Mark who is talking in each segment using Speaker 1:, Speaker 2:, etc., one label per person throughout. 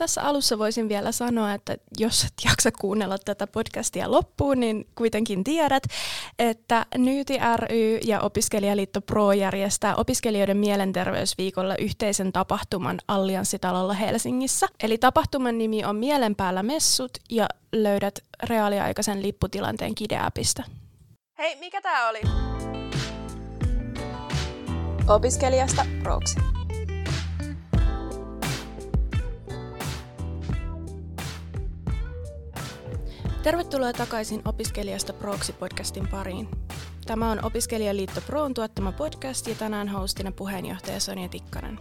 Speaker 1: Tässä alussa voisin vielä sanoa, että jos et jaksa kuunnella tätä podcastia loppuun, niin kuitenkin tiedät, että Nyyti ry ja Opiskelijaliitto Pro järjestää opiskelijoiden mielenterveysviikolla yhteisen tapahtuman Allianssitalolla Helsingissä. Eli tapahtuman nimi on Mielen päällä messut ja löydät reaaliaikaisen lipputilanteen Kideäpistä. Hei, mikä tää oli? Opiskelijasta proksi. Tervetuloa takaisin Opiskelijasta Proksi-podcastin pariin. Tämä on Opiskelijaliitto Proon tuottama podcast ja tänään hostina puheenjohtaja Sonja Tikkanen.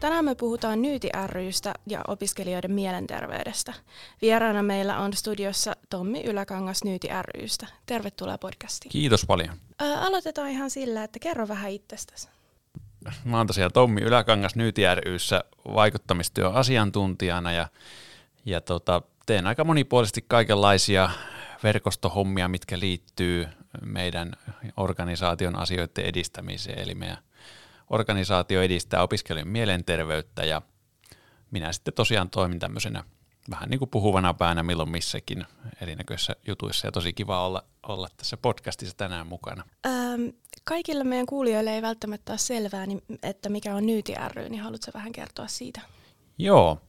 Speaker 1: Tänään me puhutaan Nyyti rystä ja opiskelijoiden mielenterveydestä. Vieraana meillä on studiossa Tommi Yläkangas Nyyti rystä. Tervetuloa podcastiin.
Speaker 2: Kiitos paljon.
Speaker 1: Ää, aloitetaan ihan sillä, että kerro vähän itsestäsi.
Speaker 2: Mä oon tosiaan Tommi Yläkangas Nyyti ryssä vaikuttamistyön asiantuntijana ja, ja tota, teen aika monipuolisesti kaikenlaisia verkostohommia, mitkä liittyy meidän organisaation asioiden edistämiseen. Eli meidän organisaatio edistää opiskelijan mielenterveyttä ja minä sitten tosiaan toimin tämmöisenä vähän niin kuin puhuvana päänä milloin missäkin erinäköisissä jutuissa ja tosi kiva olla, olla tässä podcastissa tänään mukana.
Speaker 1: Ähm, kaikilla meidän kuulijoille ei välttämättä ole selvää, niin, että mikä on Nyyti ry, niin haluatko vähän kertoa siitä?
Speaker 2: Joo,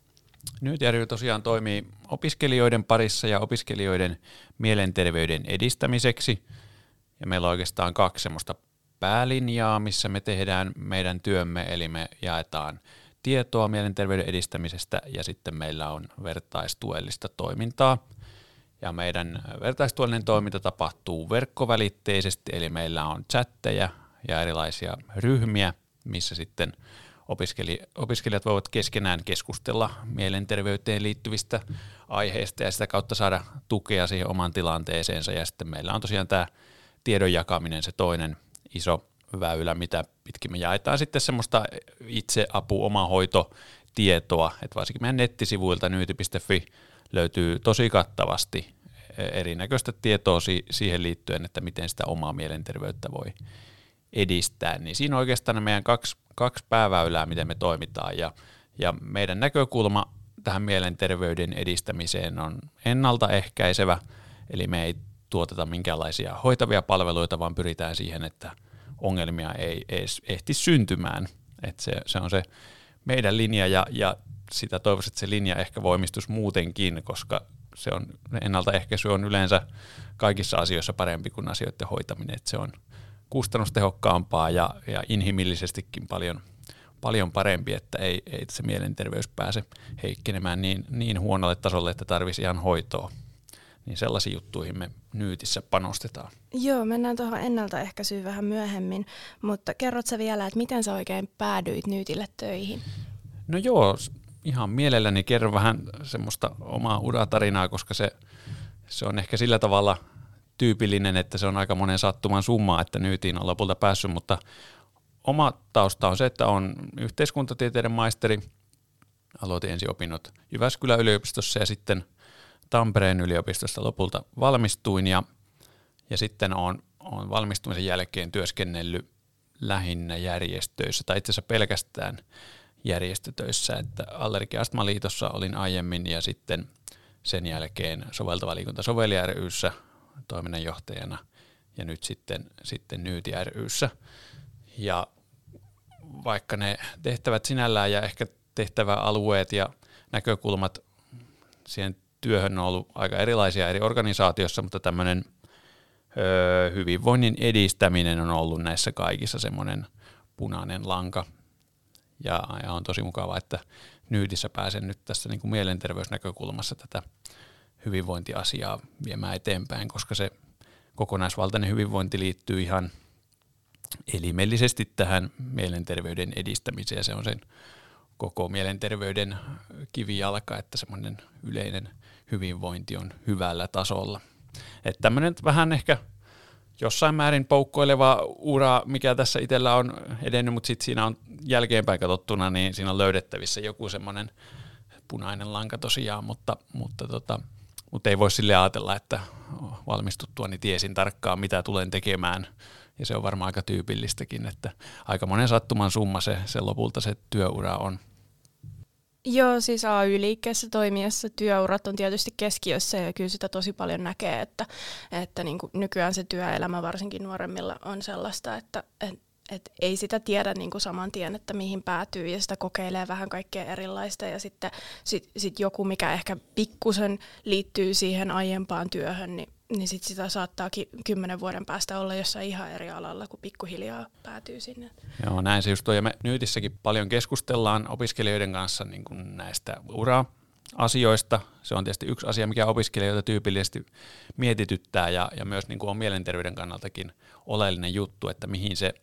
Speaker 2: nyt ry tosiaan toimii opiskelijoiden parissa ja opiskelijoiden mielenterveyden edistämiseksi. Ja meillä on oikeastaan kaksi semmoista päälinjaa, missä me tehdään meidän työmme, eli me jaetaan tietoa mielenterveyden edistämisestä ja sitten meillä on vertaistuellista toimintaa. Ja meidän vertaistuellinen toiminta tapahtuu verkkovälitteisesti, eli meillä on chatteja ja erilaisia ryhmiä, missä sitten opiskelijat voivat keskenään keskustella mielenterveyteen liittyvistä aiheista ja sitä kautta saada tukea siihen oman tilanteeseensa. Ja sitten meillä on tosiaan tämä tiedon jakaminen se toinen iso väylä, mitä pitkin me jaetaan sitten semmoista itseapu, omahoito tietoa, että varsinkin meidän nettisivuilta nyyti.fi löytyy tosi kattavasti erinäköistä tietoa siihen liittyen, että miten sitä omaa mielenterveyttä voi edistää, niin siinä on oikeastaan meidän kaksi, kaksi pääväylää, miten me toimitaan, ja, ja meidän näkökulma tähän mielenterveyden edistämiseen on ennaltaehkäisevä, eli me ei tuoteta minkäänlaisia hoitavia palveluita, vaan pyritään siihen, että ongelmia ei edes ehti syntymään. Et se, se on se meidän linja ja, ja sitä toivoisin, että se linja ehkä voimistus muutenkin, koska se on, ennaltaehkäisy on yleensä kaikissa asioissa parempi kuin asioiden hoitaminen, että se on kustannustehokkaampaa ja, ja inhimillisestikin paljon, paljon parempi, että ei, ei se mielenterveys pääse heikkenemään niin, niin huonolle tasolle, että tarvisi ihan hoitoa niin sellaisiin juttuihin me Nyytissä panostetaan.
Speaker 1: Joo, mennään tuohon ennaltaehkäisyyn vähän myöhemmin, mutta kerrot sä vielä, että miten sä oikein päädyit Nyytille töihin?
Speaker 2: No joo, ihan mielelläni kerron vähän semmoista omaa uratarinaa, koska se, se on ehkä sillä tavalla tyypillinen, että se on aika monen sattuman summa, että Nyytiin on lopulta päässyt, mutta oma tausta on se, että on yhteiskuntatieteiden maisteri, aloitin ensin opinnot Jyväskylän yliopistossa ja sitten – Tampereen yliopistosta lopulta valmistuin ja, ja sitten olen, olen valmistumisen jälkeen työskennellyt lähinnä järjestöissä tai itse asiassa pelkästään järjestötöissä, että Allergia-astmaliitossa olin aiemmin ja sitten sen jälkeen soveltava liikunta toiminnanjohtajana ja nyt sitten, sitten Nyyti ryssä. Ja vaikka ne tehtävät sinällään ja ehkä tehtäväalueet ja näkökulmat siihen työhön on ollut aika erilaisia eri organisaatioissa, mutta tämmöinen öö, hyvinvoinnin edistäminen on ollut näissä kaikissa semmoinen punainen lanka. Ja, ja on tosi mukavaa, että Nyytissä pääsen nyt tässä niin kuin mielenterveysnäkökulmassa tätä hyvinvointiasiaa viemään eteenpäin, koska se kokonaisvaltainen hyvinvointi liittyy ihan elimellisesti tähän mielenterveyden edistämiseen. Se on sen koko mielenterveyden kivijalka, että semmoinen yleinen hyvinvointi on hyvällä tasolla. Että tämmöinen vähän ehkä jossain määrin poukkoileva ura, mikä tässä itsellä on edennyt, mutta sitten siinä on jälkeenpäin katsottuna, niin siinä on löydettävissä joku semmoinen punainen lanka tosiaan, mutta, mutta, tota, mutta ei voi sille ajatella, että valmistuttua niin tiesin tarkkaan, mitä tulen tekemään. Ja se on varmaan aika tyypillistäkin, että aika monen sattuman summa se, se lopulta se työura on.
Speaker 1: Joo, siis AY-liikkeessä toimiessa työurat on tietysti keskiössä ja kyllä sitä tosi paljon näkee, että, että niin kuin nykyään se työelämä varsinkin nuoremmilla on sellaista, että, että et ei sitä tiedä niin kuin saman tien, että mihin päätyy ja sitä kokeilee vähän kaikkea erilaista ja sitten sit, sit joku, mikä ehkä pikkusen liittyy siihen aiempaan työhön, niin, niin sit sitä saattaakin kymmenen vuoden päästä olla jossain ihan eri alalla, kun pikkuhiljaa päätyy sinne.
Speaker 2: Joo, näin se just on. Ja me Nyytissäkin paljon keskustellaan opiskelijoiden kanssa niin kuin näistä uraa asioista. Se on tietysti yksi asia, mikä opiskelijoita tyypillisesti mietityttää ja, ja myös niin kuin on mielenterveyden kannaltakin oleellinen juttu, että mihin se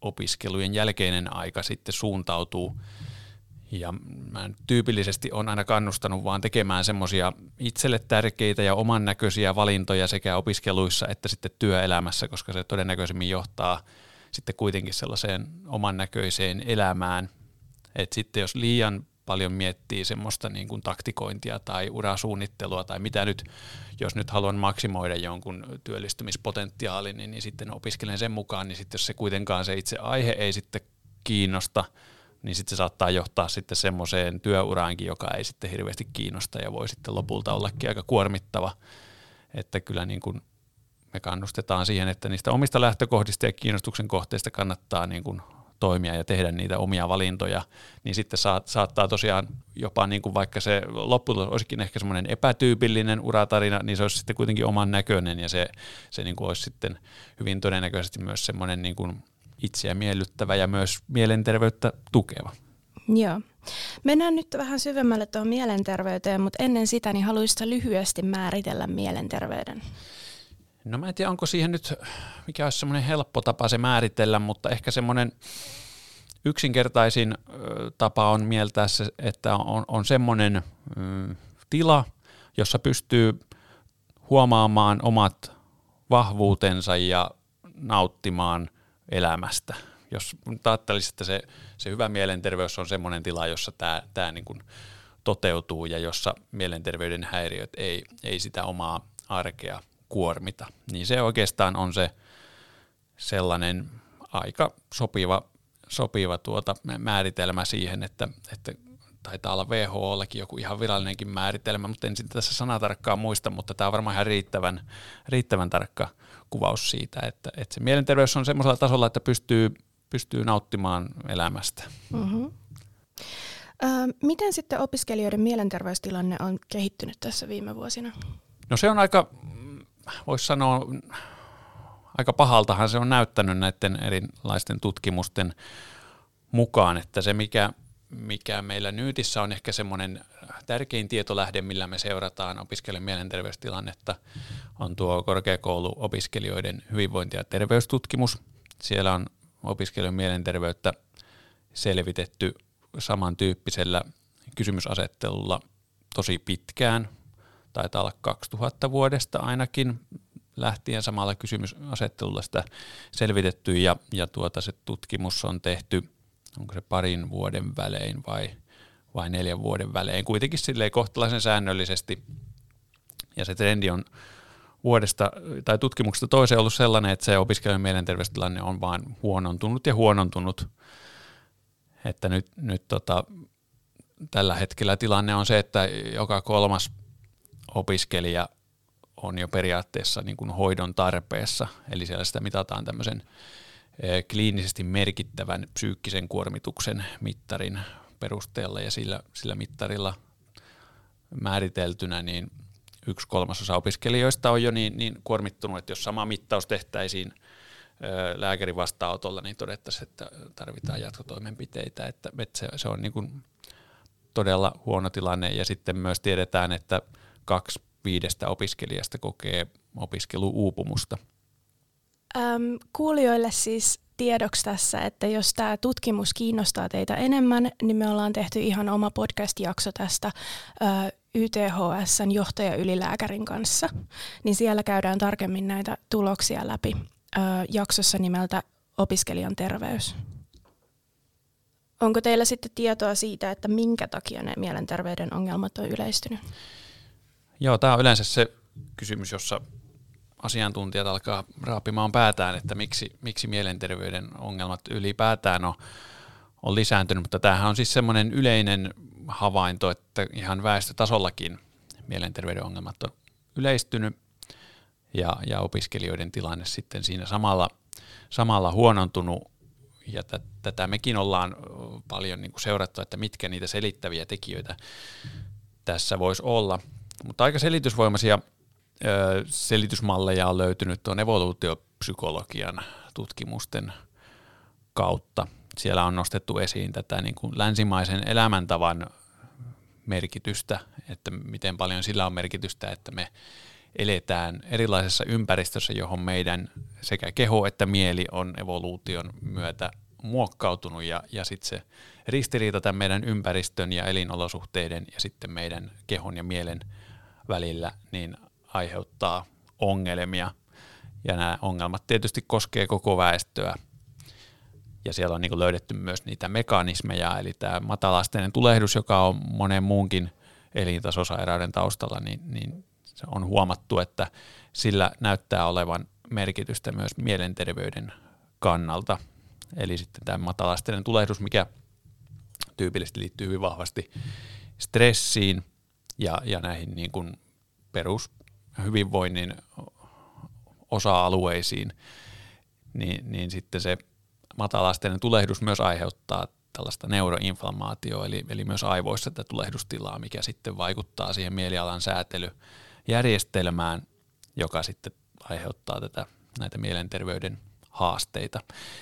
Speaker 2: opiskelujen jälkeinen aika sitten suuntautuu. Ja mä tyypillisesti on aina kannustanut vaan tekemään semmoisia itselle tärkeitä ja oman näköisiä valintoja sekä opiskeluissa että sitten työelämässä, koska se todennäköisemmin johtaa sitten kuitenkin sellaiseen oman näköiseen elämään. Et sitten jos liian paljon miettii semmoista niin kuin taktikointia tai urasuunnittelua tai mitä nyt, jos nyt haluan maksimoida jonkun työllistymispotentiaalin, niin, niin sitten opiskelen sen mukaan, niin sitten jos se kuitenkaan se itse aihe ei sitten kiinnosta, niin sitten se saattaa johtaa sitten semmoiseen työuraankin, joka ei sitten hirveästi kiinnosta ja voi sitten lopulta ollakin aika kuormittava, että kyllä niin kuin me kannustetaan siihen, että niistä omista lähtökohdista ja kiinnostuksen kohteista kannattaa niin kuin toimia ja tehdä niitä omia valintoja, niin sitten saat, saattaa tosiaan jopa niin kuin vaikka se lopputulos olisikin ehkä semmoinen epätyypillinen uratarina, niin se olisi sitten kuitenkin oman näköinen ja se, se niin kuin olisi sitten hyvin todennäköisesti myös semmoinen niin kuin itseä miellyttävä ja myös mielenterveyttä tukeva.
Speaker 1: Joo. Mennään nyt vähän syvemmälle tuohon mielenterveyteen, mutta ennen sitä niin haluaisitko lyhyesti määritellä mielenterveyden?
Speaker 2: No mä en tiedä, onko siihen nyt, mikä olisi semmoinen helppo tapa se määritellä, mutta ehkä semmoinen yksinkertaisin tapa on mieltää se, että on, on semmoinen mm, tila, jossa pystyy huomaamaan omat vahvuutensa ja nauttimaan elämästä. Jos ajattelisi, että se, se hyvä mielenterveys on semmoinen tila, jossa tämä, tämä niin kuin toteutuu ja jossa mielenterveyden häiriöt ei, ei sitä omaa arkea kuormita. Niin se oikeastaan on se sellainen aika sopiva, sopiva tuota määritelmä siihen, että, että taitaa olla WHOllakin joku ihan virallinenkin määritelmä, mutta en sitten tässä sanatarkkaan muista, mutta tämä on varmaan ihan riittävän, riittävän tarkka kuvaus siitä, että, että se mielenterveys on semmoisella tasolla, että pystyy, pystyy nauttimaan elämästä. Mm-hmm.
Speaker 1: miten sitten opiskelijoiden mielenterveystilanne on kehittynyt tässä viime vuosina?
Speaker 2: No se on aika voisi sanoa, aika pahaltahan se on näyttänyt näiden erilaisten tutkimusten mukaan, että se mikä, mikä meillä Nyytissä on ehkä semmoinen tärkein tietolähde, millä me seurataan opiskelijan mielenterveystilannetta, on tuo korkeakouluopiskelijoiden hyvinvointi- ja terveystutkimus. Siellä on opiskelijan mielenterveyttä selvitetty samantyyppisellä kysymysasettelulla tosi pitkään, taitaa olla 2000 vuodesta ainakin lähtien. Samalla kysymysasettelulla sitä selvitetty ja, ja tuota, se tutkimus on tehty, onko se parin vuoden välein vai, vai neljän vuoden välein, kuitenkin silleen kohtalaisen säännöllisesti. Ja se trendi on vuodesta tai tutkimuksesta toiseen ollut sellainen, että se opiskelijan mielenterveystilanne on vain huonontunut ja huonontunut. Että nyt, nyt tota, tällä hetkellä tilanne on se, että joka kolmas opiskelija on jo periaatteessa niin kuin hoidon tarpeessa, eli siellä sitä mitataan tämmöisen eh, kliinisesti merkittävän psyykkisen kuormituksen mittarin perusteella. Ja sillä, sillä mittarilla määriteltynä, niin yksi kolmasosa opiskelijoista on jo niin, niin kuormittunut, että jos sama mittaus tehtäisiin eh, lääkärin vastaanotolla, niin todettaisiin, että tarvitaan jatkotoimenpiteitä, että, että se, se on niin kuin todella huono tilanne. Ja sitten myös tiedetään, että kaksi viidestä opiskelijasta kokee opiskeluuupumusta.
Speaker 1: Ähm, kuulijoille siis tiedoksi tässä, että jos tämä tutkimus kiinnostaa teitä enemmän, niin me ollaan tehty ihan oma podcast-jakso tästä äh, YTHSn johtajaylilääkärin kanssa, niin siellä käydään tarkemmin näitä tuloksia läpi äh, jaksossa nimeltä Opiskelijan terveys. Onko teillä sitten tietoa siitä, että minkä takia ne mielenterveyden ongelmat on yleistynyt?
Speaker 2: Joo, tämä on yleensä se kysymys, jossa asiantuntijat alkaa raapimaan päätään, että miksi, miksi mielenterveyden ongelmat ylipäätään on, on lisääntynyt, mutta tämähän on siis semmoinen yleinen havainto, että ihan väestötasollakin mielenterveyden ongelmat on yleistynyt ja, ja opiskelijoiden tilanne sitten siinä samalla, samalla huonontunut. Ja t- tätä mekin ollaan paljon niin kuin seurattu, että mitkä niitä selittäviä tekijöitä tässä voisi olla. Mutta aika selitysvoimaisia ö, selitysmalleja on löytynyt tuon evoluutiopsykologian tutkimusten kautta. Siellä on nostettu esiin tätä niin kuin länsimaisen elämäntavan merkitystä, että miten paljon sillä on merkitystä, että me eletään erilaisessa ympäristössä, johon meidän sekä keho että mieli on evoluution myötä muokkautunut ja, ja sitten se ristiriita tämän meidän ympäristön ja elinolosuhteiden ja sitten meidän kehon ja mielen välillä niin aiheuttaa ongelmia. Ja nämä ongelmat tietysti koskee koko väestöä. Ja siellä on niin löydetty myös niitä mekanismeja, eli tämä matalasteinen tulehdus, joka on monen muunkin elintasosairauden taustalla, niin, niin se on huomattu, että sillä näyttää olevan merkitystä myös mielenterveyden kannalta. Eli sitten tämä matalasteinen tulehdus, mikä tyypillisesti liittyy hyvin vahvasti stressiin ja, ja näihin niin kuin perushyvinvoinnin osa-alueisiin, niin, niin sitten se matalasteinen tulehdus myös aiheuttaa tällaista neuroinflammaatioa, eli, eli myös aivoissa tätä tulehdustilaa, mikä sitten vaikuttaa siihen mielialan säätelyjärjestelmään, joka sitten aiheuttaa tätä, näitä mielenterveyden haasteita.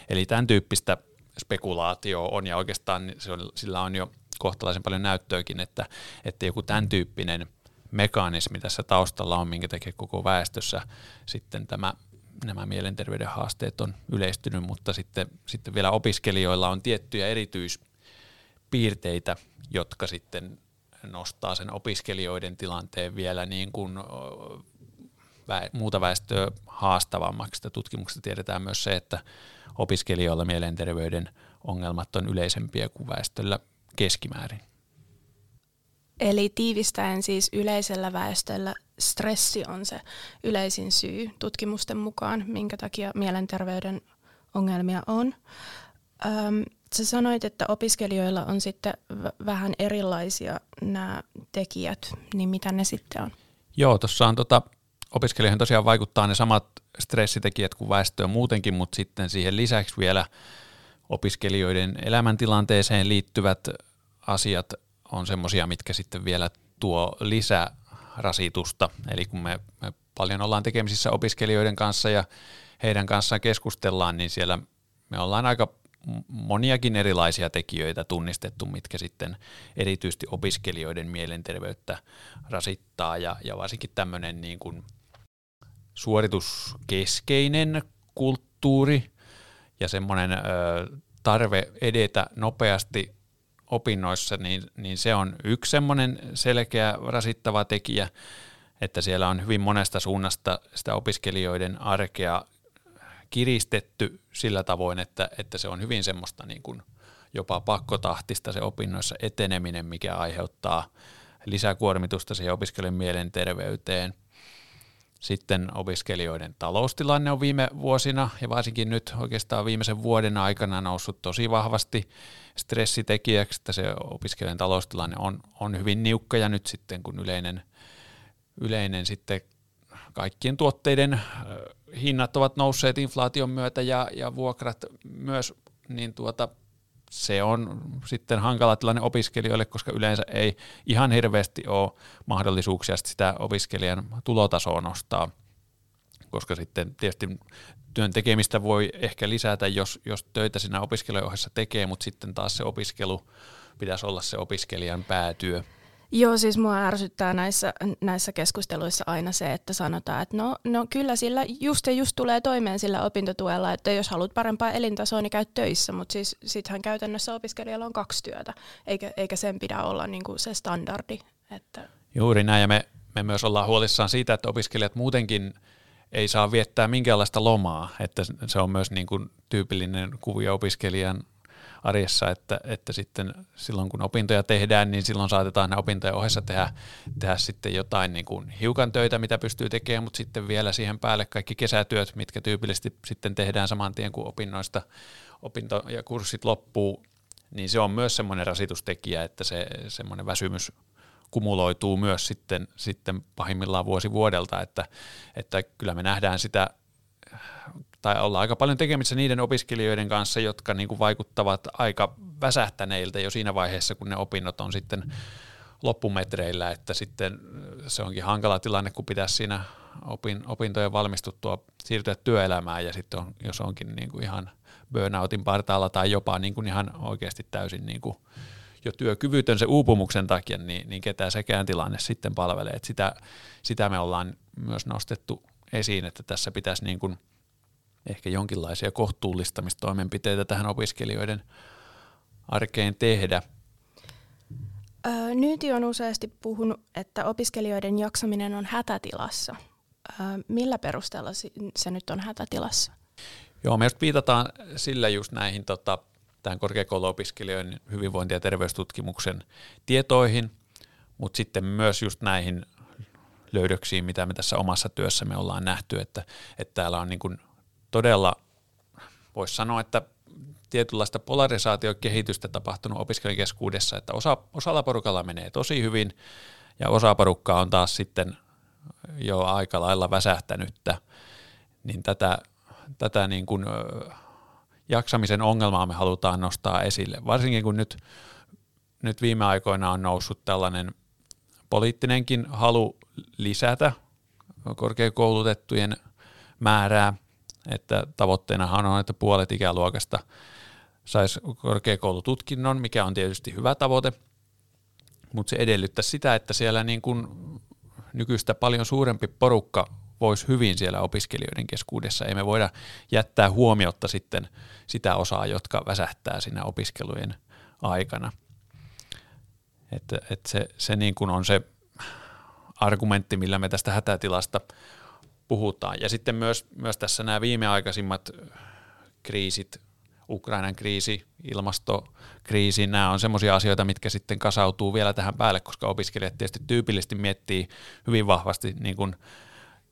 Speaker 2: Eli tämän tyyppistä spekulaatio on, ja oikeastaan se on, sillä on jo kohtalaisen paljon näyttöäkin, että, että joku tämän tyyppinen mekanismi tässä taustalla on, minkä takia koko väestössä sitten tämä, nämä mielenterveyden haasteet on yleistynyt, mutta sitten, sitten vielä opiskelijoilla on tiettyjä erityispiirteitä, jotka sitten nostaa sen opiskelijoiden tilanteen vielä niin kuin muuta väestöä haastavammaksi. Tutkimuksesta tiedetään myös se, että opiskelijoilla mielenterveyden ongelmat on yleisempiä kuin väestöllä keskimäärin.
Speaker 1: Eli tiivistäen siis yleisellä väestöllä stressi on se yleisin syy tutkimusten mukaan, minkä takia mielenterveyden ongelmia on. Öm, sä sanoit, että opiskelijoilla on sitten v- vähän erilaisia nämä tekijät, niin mitä ne sitten on?
Speaker 2: Joo, tuossa on tota, opiskelijoihin tosiaan vaikuttaa ne samat stressitekijät kuin väestöön muutenkin, mutta sitten siihen lisäksi vielä opiskelijoiden elämäntilanteeseen liittyvät asiat on semmoisia, mitkä sitten vielä tuo lisärasitusta. Eli kun me, me paljon ollaan tekemisissä opiskelijoiden kanssa ja heidän kanssaan keskustellaan, niin siellä me ollaan aika moniakin erilaisia tekijöitä tunnistettu, mitkä sitten erityisesti opiskelijoiden mielenterveyttä rasittaa ja, ja varsinkin tämmöinen niin kuin suorituskeskeinen kulttuuri ja semmoinen tarve edetä nopeasti opinnoissa, niin, niin se on yksi semmoinen selkeä rasittava tekijä, että siellä on hyvin monesta suunnasta sitä opiskelijoiden arkea kiristetty sillä tavoin, että, että se on hyvin semmoista niin kuin jopa pakkotahtista se opinnoissa eteneminen, mikä aiheuttaa lisäkuormitusta siihen opiskelijan mielenterveyteen – sitten opiskelijoiden taloustilanne on viime vuosina ja varsinkin nyt oikeastaan viimeisen vuoden aikana noussut tosi vahvasti stressitekijäksi, että se opiskelijan taloustilanne on, on hyvin niukka ja nyt sitten kun yleinen, yleinen sitten kaikkien tuotteiden hinnat ovat nousseet inflaation myötä ja, ja vuokrat myös, niin tuota, se on sitten hankala tilanne opiskelijoille, koska yleensä ei ihan hirveästi ole mahdollisuuksia sitä opiskelijan tulotasoa nostaa, koska sitten tietysti työn tekemistä voi ehkä lisätä, jos, jos töitä siinä opiskelijoissa tekee, mutta sitten taas se opiskelu pitäisi olla se opiskelijan päätyö.
Speaker 1: Joo, siis mua ärsyttää näissä, näissä keskusteluissa aina se, että sanotaan, että no, no kyllä sillä just ja just tulee toimeen sillä opintotuella, että jos haluat parempaa elintasoa, niin käy töissä, mutta siis sittenhän käytännössä opiskelijalla on kaksi työtä, eikä, eikä sen pidä olla niin kuin se standardi. Että...
Speaker 2: Juuri näin, ja me, me myös ollaan huolissaan siitä, että opiskelijat muutenkin ei saa viettää minkäänlaista lomaa, että se on myös niin kuin tyypillinen kuvio opiskelijan arjessa, että, että sitten silloin kun opintoja tehdään, niin silloin saatetaan ne opintojen ohessa tehdä, tehdä sitten jotain niin kuin hiukan töitä, mitä pystyy tekemään, mutta sitten vielä siihen päälle kaikki kesätyöt, mitkä tyypillisesti sitten tehdään saman tien, kun opinnoista opinto ja kurssit loppuu, niin se on myös semmoinen rasitustekijä, että se semmoinen väsymys kumuloituu myös sitten, sitten pahimmillaan vuosi vuodelta, että, että kyllä me nähdään sitä, tai ollaan aika paljon tekemisissä niiden opiskelijoiden kanssa, jotka niin kuin vaikuttavat aika väsähtäneiltä jo siinä vaiheessa, kun ne opinnot on sitten loppumetreillä, että sitten se onkin hankala tilanne, kun pitäisi siinä opin, opintojen valmistuttua siirtyä työelämään ja sitten on, jos onkin niin kuin ihan burnoutin partaalla tai jopa niin kuin ihan oikeasti täysin niin kuin jo työkyvytön se uupumuksen takia, niin, niin ketään sekään tilanne sitten palvelee. Et sitä, sitä me ollaan myös nostettu esiin, että tässä pitäisi niin kuin ehkä jonkinlaisia kohtuullistamistoimenpiteitä tähän opiskelijoiden arkeen tehdä.
Speaker 1: Nyyti on useasti puhunut, että opiskelijoiden jaksaminen on hätätilassa. Millä perusteella se nyt on hätätilassa?
Speaker 2: Joo, me just viitataan sillä just näihin tota, tähän korkeakouluopiskelijoiden hyvinvointi- ja terveystutkimuksen tietoihin, mutta sitten myös just näihin löydöksiin, mitä me tässä omassa työssämme ollaan nähty, että, että täällä on niin todella, voisi sanoa, että tietynlaista polarisaatiokehitystä tapahtunut opiskelijan keskuudessa, että osa, osalla porukalla menee tosi hyvin ja osa porukkaa on taas sitten jo aika lailla väsähtänyttä, niin tätä, tätä niin kuin, jaksamisen ongelmaa me halutaan nostaa esille. Varsinkin kun nyt, nyt viime aikoina on noussut tällainen poliittinenkin halu lisätä korkeakoulutettujen määrää, että tavoitteenahan on, että puolet ikäluokasta saisi korkeakoulututkinnon, mikä on tietysti hyvä tavoite, mutta se edellyttää sitä, että siellä niin kuin nykyistä paljon suurempi porukka voisi hyvin siellä opiskelijoiden keskuudessa. Ei me voida jättää huomiotta sitten sitä osaa, jotka väsähtää siinä opiskelujen aikana. Että, että se, se niin kuin on se argumentti, millä me tästä hätätilasta puhutaan. Ja sitten myös, myös tässä nämä viimeaikaisimmat kriisit, Ukrainan kriisi, ilmastokriisi, nämä on semmoisia asioita, mitkä sitten kasautuu vielä tähän päälle, koska opiskelijat tietysti tyypillisesti miettii hyvin vahvasti niin kuin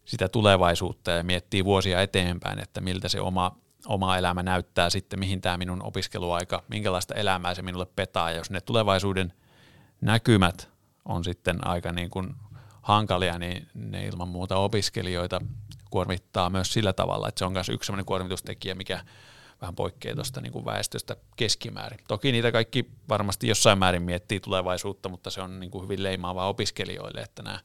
Speaker 2: sitä tulevaisuutta ja miettii vuosia eteenpäin, että miltä se oma, oma elämä näyttää sitten, mihin tämä minun opiskeluaika, minkälaista elämää se minulle petaa. Ja jos ne tulevaisuuden näkymät on sitten aika niin kuin hankalia, niin ne ilman muuta opiskelijoita kuormittaa myös sillä tavalla, että se on myös yksi sellainen kuormitustekijä, mikä vähän poikkeaa tuosta niin väestöstä keskimäärin. Toki niitä kaikki varmasti jossain määrin miettii tulevaisuutta, mutta se on niin kuin hyvin leimaavaa opiskelijoille, että nämä,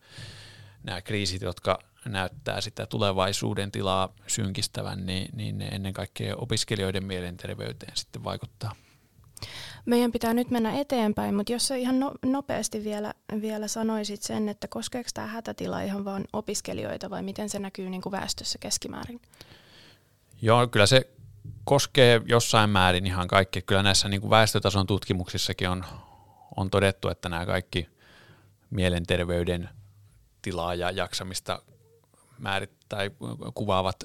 Speaker 2: nämä kriisit, jotka näyttää sitä tulevaisuuden tilaa synkistävän, niin, niin ne ennen kaikkea opiskelijoiden mielenterveyteen sitten vaikuttaa.
Speaker 1: Meidän pitää nyt mennä eteenpäin, mutta jos sä ihan no, nopeasti vielä, vielä sanoisit sen, että koskeeko tämä hätätila ihan vain opiskelijoita vai miten se näkyy niin kuin väestössä keskimäärin?
Speaker 2: Joo, kyllä se koskee jossain määrin ihan kaikki. Kyllä näissä niin kuin väestötason tutkimuksissakin on, on todettu, että nämä kaikki mielenterveyden tilaa ja jaksamista määrit tai kuvaavat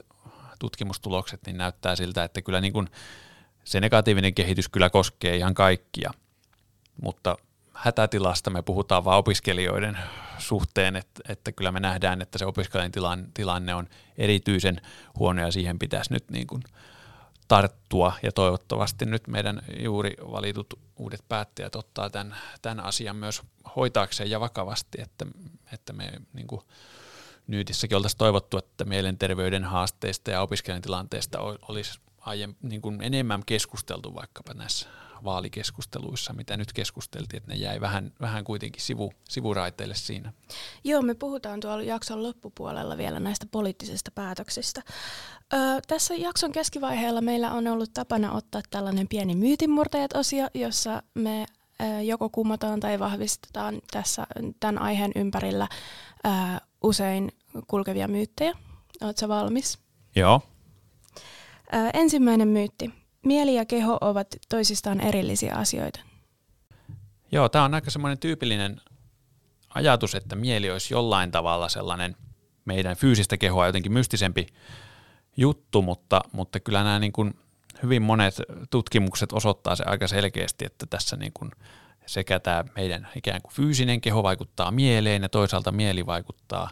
Speaker 2: tutkimustulokset, niin näyttää siltä, että kyllä niin kuin se negatiivinen kehitys kyllä koskee ihan kaikkia, mutta hätätilasta me puhutaan vain opiskelijoiden suhteen, että, että kyllä me nähdään, että se opiskelijan tilanne, on erityisen huono ja siihen pitäisi nyt niin kuin tarttua. Ja toivottavasti nyt meidän juuri valitut uudet päättäjät ottaa tämän, tämän asian myös hoitaakseen ja vakavasti, että, että me niin kuin Nyytissäkin oltaisiin toivottu, että mielenterveyden haasteista ja opiskelijan tilanteesta olisi aiem, niin kuin enemmän keskusteltu vaikkapa näissä vaalikeskusteluissa, mitä nyt keskusteltiin, että ne jäi vähän, vähän kuitenkin sivu, sivuraiteille siinä.
Speaker 1: Joo, me puhutaan tuolla jakson loppupuolella vielä näistä poliittisista päätöksistä. Ö, tässä jakson keskivaiheella meillä on ollut tapana ottaa tällainen pieni myytinmurtajat-osio, jossa me ö, joko kumotaan tai vahvistetaan tässä tämän aiheen ympärillä ö, usein kulkevia myyttejä. Oletko valmis?
Speaker 2: Joo.
Speaker 1: Ensimmäinen myytti. Mieli ja keho ovat toisistaan erillisiä asioita.
Speaker 2: Joo, tämä on aika semmoinen tyypillinen ajatus, että mieli olisi jollain tavalla sellainen meidän fyysistä kehoa jotenkin mystisempi juttu, mutta, mutta kyllä nämä niin kuin hyvin monet tutkimukset osoittaa se aika selkeästi, että tässä niin kuin sekä tämä meidän ikään kuin fyysinen keho vaikuttaa mieleen ja toisaalta mieli vaikuttaa,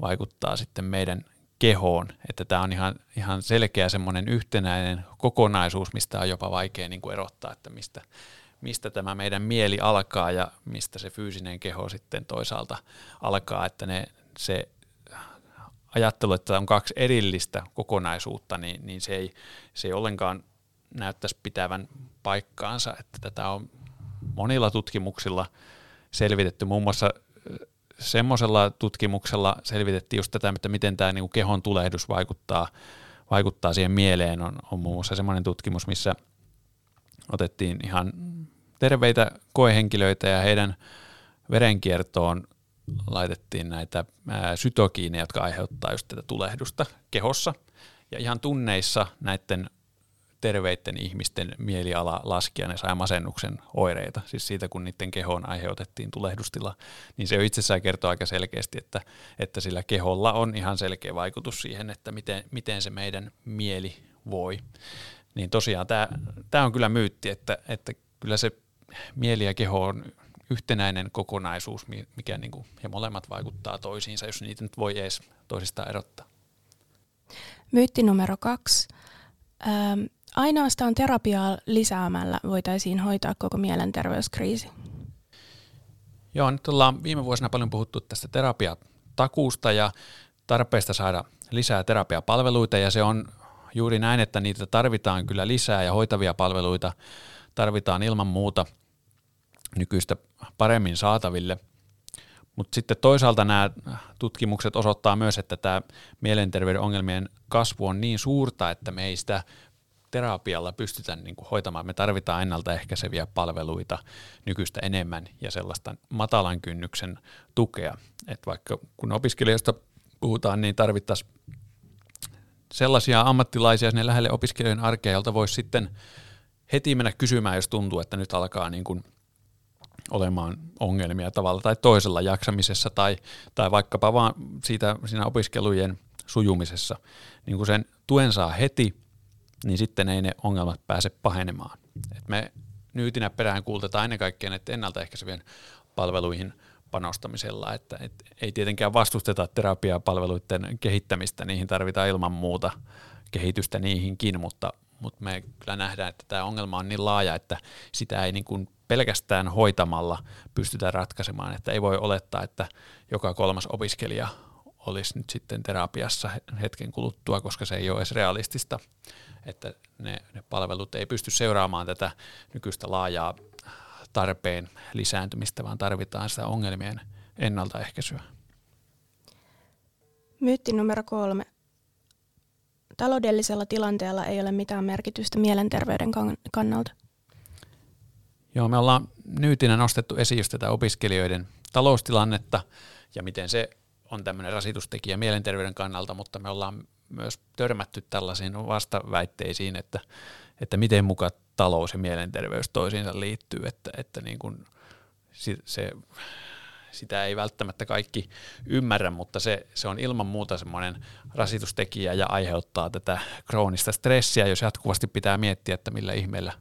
Speaker 2: vaikuttaa sitten meidän kehoon, että tämä on ihan, ihan selkeä semmoinen yhtenäinen kokonaisuus, mistä on jopa vaikea niin kuin erottaa, että mistä, mistä tämä meidän mieli alkaa ja mistä se fyysinen keho sitten toisaalta alkaa, että ne, se ajattelu, että on kaksi erillistä kokonaisuutta, niin, niin se, ei, se ei ollenkaan näyttäisi pitävän paikkaansa, että tätä on monilla tutkimuksilla selvitetty, muun muassa semmoisella tutkimuksella selvitettiin just tätä, että miten tämä niin kehon tulehdus vaikuttaa, vaikuttaa siihen mieleen. On, on muun muassa semmoinen tutkimus, missä otettiin ihan terveitä koehenkilöitä ja heidän verenkiertoon laitettiin näitä sytokiineja, jotka aiheuttaa just tätä tulehdusta kehossa. Ja ihan tunneissa näiden terveiden ihmisten mieliala laski ja ne sai masennuksen oireita, siis siitä kun niiden kehoon aiheutettiin tulehdustila, niin se itsessään kertoo aika selkeästi, että, että sillä keholla on ihan selkeä vaikutus siihen, että miten, miten se meidän mieli voi. Niin tosiaan tämä, on kyllä myytti, että, että kyllä se mieli ja keho on yhtenäinen kokonaisuus, mikä niin kuin, ja molemmat vaikuttaa toisiinsa, jos niitä nyt voi edes toisistaan erottaa.
Speaker 1: Myytti numero kaksi. Ainoastaan terapiaa lisäämällä voitaisiin hoitaa koko mielenterveyskriisi.
Speaker 2: Joo, nyt ollaan viime vuosina paljon puhuttu tästä terapiatakuusta ja tarpeesta saada lisää terapiapalveluita ja se on juuri näin, että niitä tarvitaan kyllä lisää ja hoitavia palveluita tarvitaan ilman muuta nykyistä paremmin saataville. Mutta sitten toisaalta nämä tutkimukset osoittaa myös, että tämä mielenterveyden ongelmien kasvu on niin suurta, että me ei sitä terapialla pystytä niin kuin hoitamaan. Me tarvitaan ennaltaehkäiseviä palveluita nykyistä enemmän ja sellaista matalan kynnyksen tukea. Et vaikka kun opiskelijoista puhutaan, niin tarvittaisiin sellaisia ammattilaisia sinne lähelle opiskelijoiden arkea, joilta voisi sitten heti mennä kysymään, jos tuntuu, että nyt alkaa niin kuin olemaan ongelmia tavalla tai toisella jaksamisessa tai, tai vaikkapa vaan siitä, siinä opiskelujen sujumisessa. Niin kun sen tuen saa heti, niin sitten ei ne ongelmat pääse pahenemaan. Et me nyytinä perään kuultetaan ennen kaikkea näiden ennaltaehkäisevien palveluihin panostamisella, että et ei tietenkään vastusteta terapiapalveluiden kehittämistä, niihin tarvitaan ilman muuta kehitystä niihinkin, mutta, mutta me kyllä nähdään, että tämä ongelma on niin laaja, että sitä ei niin kuin pelkästään hoitamalla pystytä ratkaisemaan, että ei voi olettaa, että joka kolmas opiskelija olisi nyt sitten terapiassa hetken kuluttua, koska se ei ole edes realistista että ne, ne palvelut ei pysty seuraamaan tätä nykyistä laajaa tarpeen lisääntymistä, vaan tarvitaan sitä ongelmien ennaltaehkäisyä.
Speaker 1: Myytti numero kolme. Taloudellisella tilanteella ei ole mitään merkitystä mielenterveyden kannalta.
Speaker 2: Joo, me ollaan nyytinä nostettu esiin just tätä opiskelijoiden taloustilannetta ja miten se on tämmöinen rasitustekijä mielenterveyden kannalta, mutta me ollaan myös törmätty tällaisiin vastaväitteisiin, että, että miten muka talous ja mielenterveys toisiinsa liittyy, että, että niin kuin se, sitä ei välttämättä kaikki ymmärrä, mutta se, se on ilman muuta semmoinen rasitustekijä ja aiheuttaa tätä kroonista stressiä, jos jatkuvasti pitää miettiä, että millä ihmeellä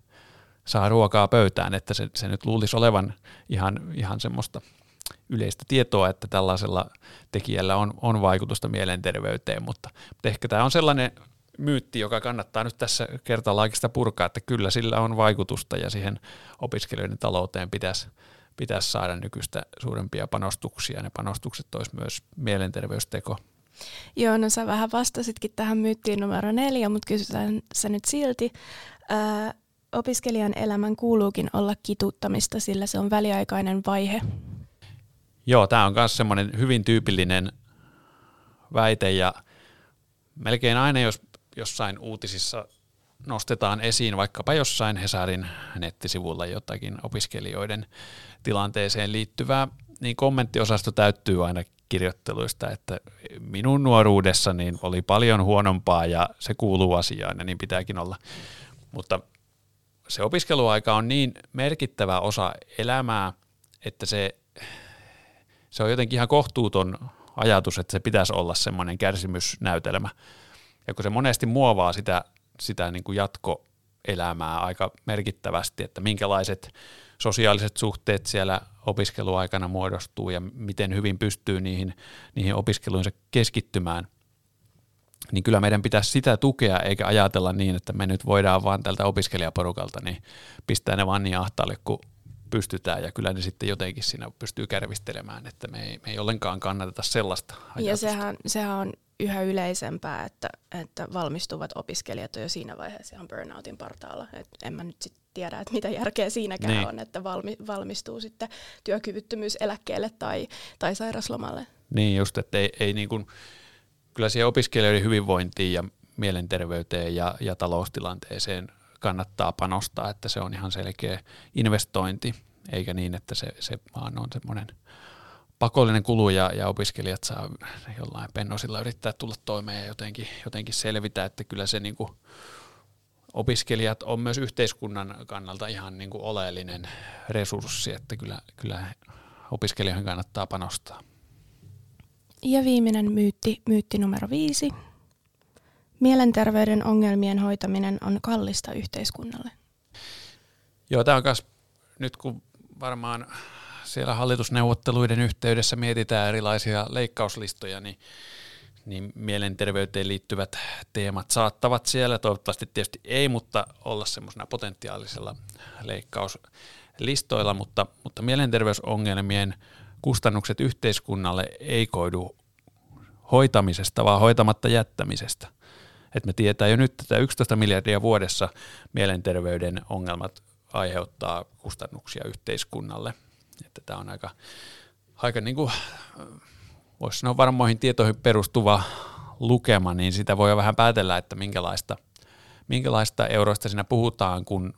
Speaker 2: saa ruokaa pöytään, että se, se nyt luulisi olevan ihan, ihan semmoista yleistä tietoa, että tällaisella tekijällä on, on vaikutusta mielenterveyteen, mutta, mutta ehkä tämä on sellainen myytti, joka kannattaa nyt tässä kertalaakista purkaa, että kyllä sillä on vaikutusta ja siihen opiskelijoiden talouteen pitäisi, pitäisi saada nykyistä suurempia panostuksia. Ne panostukset olisi myös mielenterveysteko.
Speaker 1: Joo, no sä vähän vastasitkin tähän myyttiin numero neljä, mutta kysytään se nyt silti. Ää, opiskelijan elämän kuuluukin olla kituttamista, sillä se on väliaikainen vaihe
Speaker 2: Joo, tämä on myös semmoinen hyvin tyypillinen väite ja melkein aina, jos jossain uutisissa nostetaan esiin vaikkapa jossain Hesarin nettisivulla jotakin opiskelijoiden tilanteeseen liittyvää, niin kommenttiosasto täyttyy aina kirjoitteluista, että minun nuoruudessani oli paljon huonompaa ja se kuuluu asiaan ja niin pitääkin olla. Mutta se opiskeluaika on niin merkittävä osa elämää, että se se on jotenkin ihan kohtuuton ajatus, että se pitäisi olla semmoinen kärsimysnäytelmä. Ja kun se monesti muovaa sitä, sitä niin kuin jatkoelämää aika merkittävästi, että minkälaiset sosiaaliset suhteet siellä opiskeluaikana muodostuu ja miten hyvin pystyy niihin, niihin opiskeluihinsa keskittymään, niin kyllä meidän pitäisi sitä tukea, eikä ajatella niin, että me nyt voidaan vaan tältä opiskelijaporukalta niin pistää ne vaan niin ahtaalle, kun pystytään ja kyllä ne sitten jotenkin siinä pystyy kärvistelemään, että me ei, me ei ollenkaan kannateta sellaista ajatusta.
Speaker 1: Ja sehän, sehän on yhä yleisempää, että, että valmistuvat opiskelijat on jo siinä vaiheessa ihan burnoutin partaalla. Et en mä nyt sit tiedä, että mitä järkeä siinäkään niin. on, että valmi, valmistuu sitten työkyvyttömyyseläkkeelle tai, tai sairaslomalle.
Speaker 2: Niin just, että ei, ei niin kuin, kyllä siihen opiskelijoiden hyvinvointiin ja mielenterveyteen ja, ja taloustilanteeseen kannattaa panostaa, että se on ihan selkeä investointi, eikä niin, että se, se vaan on semmoinen pakollinen kulu ja, ja opiskelijat saa jollain pennosilla yrittää tulla toimeen ja jotenkin, jotenkin selvitä, että kyllä se niin kuin, opiskelijat on myös yhteiskunnan kannalta ihan niin kuin oleellinen resurssi, että kyllä, kyllä opiskelijoihin kannattaa panostaa.
Speaker 1: Ja viimeinen myytti, myytti numero viisi. Mielenterveyden ongelmien hoitaminen on kallista yhteiskunnalle.
Speaker 2: Joo, tämä on myös nyt kun varmaan siellä hallitusneuvotteluiden yhteydessä mietitään erilaisia leikkauslistoja, niin, niin mielenterveyteen liittyvät teemat saattavat siellä, toivottavasti tietysti ei, mutta olla semmoisena potentiaalisella leikkauslistoilla, mutta, mutta mielenterveysongelmien kustannukset yhteiskunnalle ei koidu hoitamisesta, vaan hoitamatta jättämisestä. Et me tietää jo nyt, että 11 miljardia vuodessa mielenterveyden ongelmat aiheuttaa kustannuksia yhteiskunnalle. Että tämä on aika, aika niin kuin, voisi sanoa varmoihin tietoihin perustuva lukema, niin sitä voi jo vähän päätellä, että minkälaista, minkälaista euroista siinä puhutaan, kun,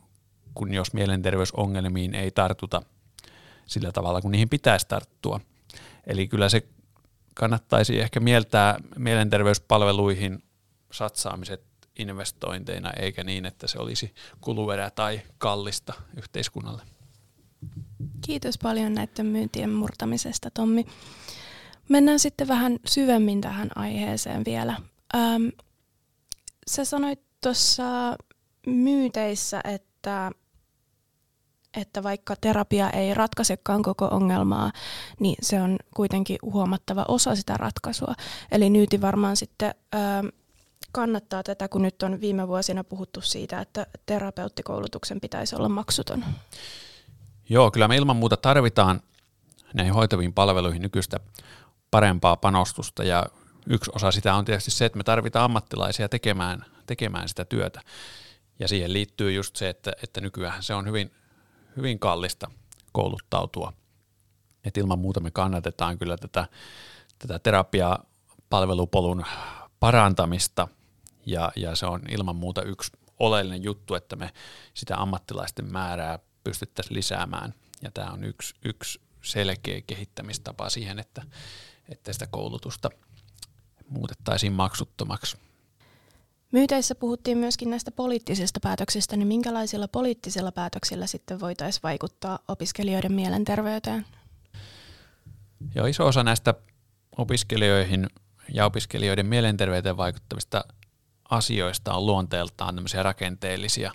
Speaker 2: kun jos mielenterveysongelmiin ei tartuta sillä tavalla, kun niihin pitäisi tarttua. Eli kyllä se kannattaisi ehkä mieltää mielenterveyspalveluihin satsaamiset investointeina, eikä niin, että se olisi kuluerä tai kallista yhteiskunnalle.
Speaker 1: Kiitos paljon näiden myyntien murtamisesta, Tommi. Mennään sitten vähän syvemmin tähän aiheeseen vielä. Ähm, sä sanoit tuossa myyteissä, että, että vaikka terapia ei ratkaisekaan koko ongelmaa, niin se on kuitenkin huomattava osa sitä ratkaisua. Eli Nyyti varmaan sitten ähm, kannattaa tätä, kun nyt on viime vuosina puhuttu siitä, että terapeuttikoulutuksen pitäisi olla maksuton.
Speaker 2: Joo, kyllä me ilman muuta tarvitaan näihin hoitaviin palveluihin nykyistä parempaa panostusta ja yksi osa sitä on tietysti se, että me tarvitaan ammattilaisia tekemään, tekemään sitä työtä. Ja siihen liittyy just se, että, että nykyään se on hyvin, hyvin kallista kouluttautua. Et ilman muuta me kannatetaan kyllä tätä, tätä terapiapalvelupolun parantamista ja, ja se on ilman muuta yksi oleellinen juttu, että me sitä ammattilaisten määrää pystyttäisiin lisäämään. Ja tämä on yksi, yksi selkeä kehittämistapa siihen, että, että sitä koulutusta muutettaisiin maksuttomaksi.
Speaker 1: Myyteissä puhuttiin myöskin näistä poliittisista päätöksistä, niin minkälaisilla poliittisilla päätöksillä sitten voitaisiin vaikuttaa opiskelijoiden mielenterveyteen?
Speaker 2: Joo, iso osa näistä opiskelijoihin ja opiskelijoiden mielenterveyteen vaikuttavista asioista on luonteeltaan tämmöisiä rakenteellisia.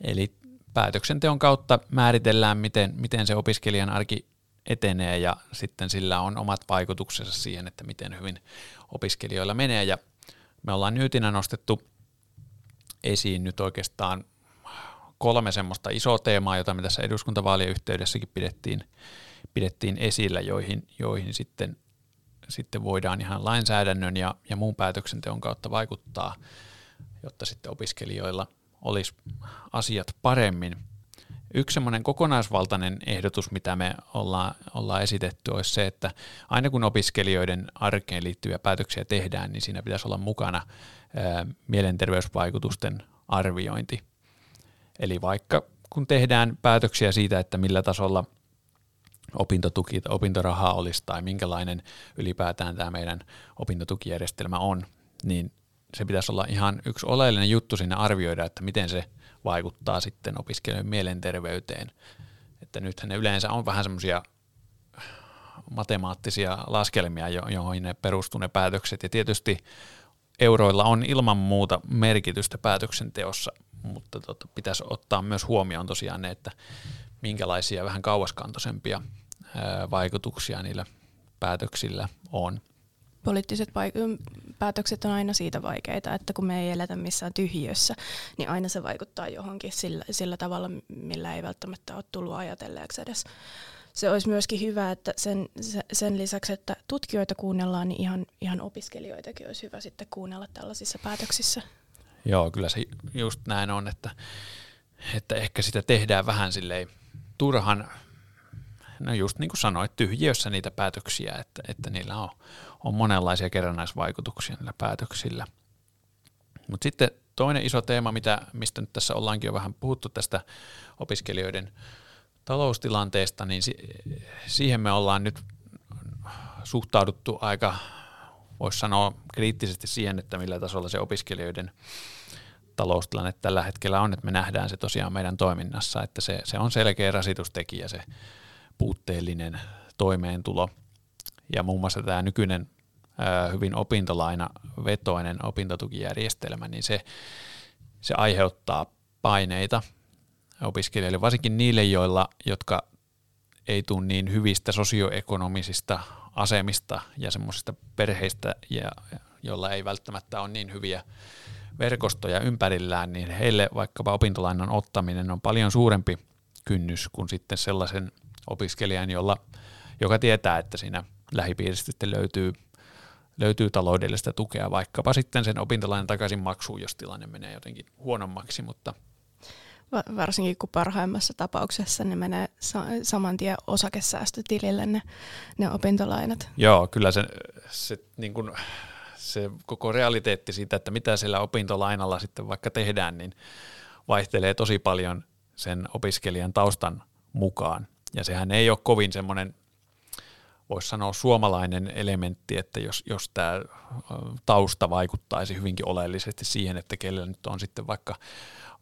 Speaker 2: Eli päätöksenteon kautta määritellään, miten, miten se opiskelijan arki etenee ja sitten sillä on omat vaikutuksensa siihen, että miten hyvin opiskelijoilla menee. Ja me ollaan nyytinä nostettu esiin nyt oikeastaan kolme semmoista isoa teemaa, jota me tässä eduskuntavaalien yhteydessäkin pidettiin, pidettiin esillä, joihin, joihin sitten, sitten voidaan ihan lainsäädännön ja, ja muun päätöksenteon kautta vaikuttaa, jotta sitten opiskelijoilla olisi asiat paremmin. Yksi semmoinen kokonaisvaltainen ehdotus, mitä me ollaan, ollaan esitetty, olisi se, että aina kun opiskelijoiden arkeen liittyviä päätöksiä tehdään, niin siinä pitäisi olla mukana ää, mielenterveysvaikutusten arviointi. Eli vaikka kun tehdään päätöksiä siitä, että millä tasolla opintotuki tai opintorahaa olisi tai minkälainen ylipäätään tämä meidän opintotukijärjestelmä on, niin se pitäisi olla ihan yksi oleellinen juttu sinne arvioida, että miten se vaikuttaa sitten opiskelijoiden mielenterveyteen. Että nythän ne yleensä on vähän semmoisia matemaattisia laskelmia, joihin ne perustuu ne päätökset. Ja tietysti euroilla on ilman muuta merkitystä päätöksenteossa, mutta tota, pitäisi ottaa myös huomioon tosiaan ne, että minkälaisia vähän kauaskantoisempia vaikutuksia niillä päätöksillä on.
Speaker 1: poliittiset päätökset on aina siitä vaikeita, että kun me ei eletä missään tyhjössä, niin aina se vaikuttaa johonkin sillä, sillä tavalla, millä ei välttämättä ole tullut ajatelleeksi edes. Se olisi myöskin hyvä, että sen, sen lisäksi, että tutkijoita kuunnellaan, niin ihan, ihan opiskelijoitakin olisi hyvä sitten kuunnella tällaisissa päätöksissä.
Speaker 2: Joo, kyllä se just näin on, että, että ehkä sitä tehdään vähän silleen turhan, no just niin kuin sanoit, tyhjiössä niitä päätöksiä, että, että niillä on, on monenlaisia kerrannaisvaikutuksia niillä päätöksillä. Mutta sitten toinen iso teema, mitä, mistä nyt tässä ollaankin jo vähän puhuttu tästä opiskelijoiden taloustilanteesta, niin si- siihen me ollaan nyt suhtauduttu aika, voisi sanoa kriittisesti siihen, että millä tasolla se opiskelijoiden taloustilanne tällä hetkellä on, että me nähdään se tosiaan meidän toiminnassa, että se, se on selkeä rasitustekijä, se puutteellinen toimeentulo. Ja muun muassa tämä nykyinen hyvin opintolainavetoinen opintotukijärjestelmä, niin se, se aiheuttaa paineita opiskelijoille, varsinkin niille, joilla, jotka ei tule niin hyvistä sosioekonomisista asemista ja semmoisista perheistä, ja, joilla ei välttämättä ole niin hyviä verkostoja ympärillään, niin heille vaikkapa opintolainan ottaminen on paljon suurempi kynnys kuin sitten sellaisen opiskelijan, jolla, joka tietää, että siinä lähipiiristä sitten löytyy, löytyy taloudellista tukea vaikkapa sitten sen opintolainan takaisin maksuun, jos tilanne menee jotenkin huonommaksi, mutta
Speaker 1: varsinkin kun parhaimmassa tapauksessa ne menee saman tien osakesäästötilille ne, ne opintolainat.
Speaker 2: Joo, kyllä se, se niin kuin se koko realiteetti siitä, että mitä sillä opintolainalla sitten vaikka tehdään, niin vaihtelee tosi paljon sen opiskelijan taustan mukaan. Ja sehän ei ole kovin semmoinen, voisi sanoa suomalainen elementti, että jos, jos tämä tausta vaikuttaisi hyvinkin oleellisesti siihen, että kenellä nyt on sitten vaikka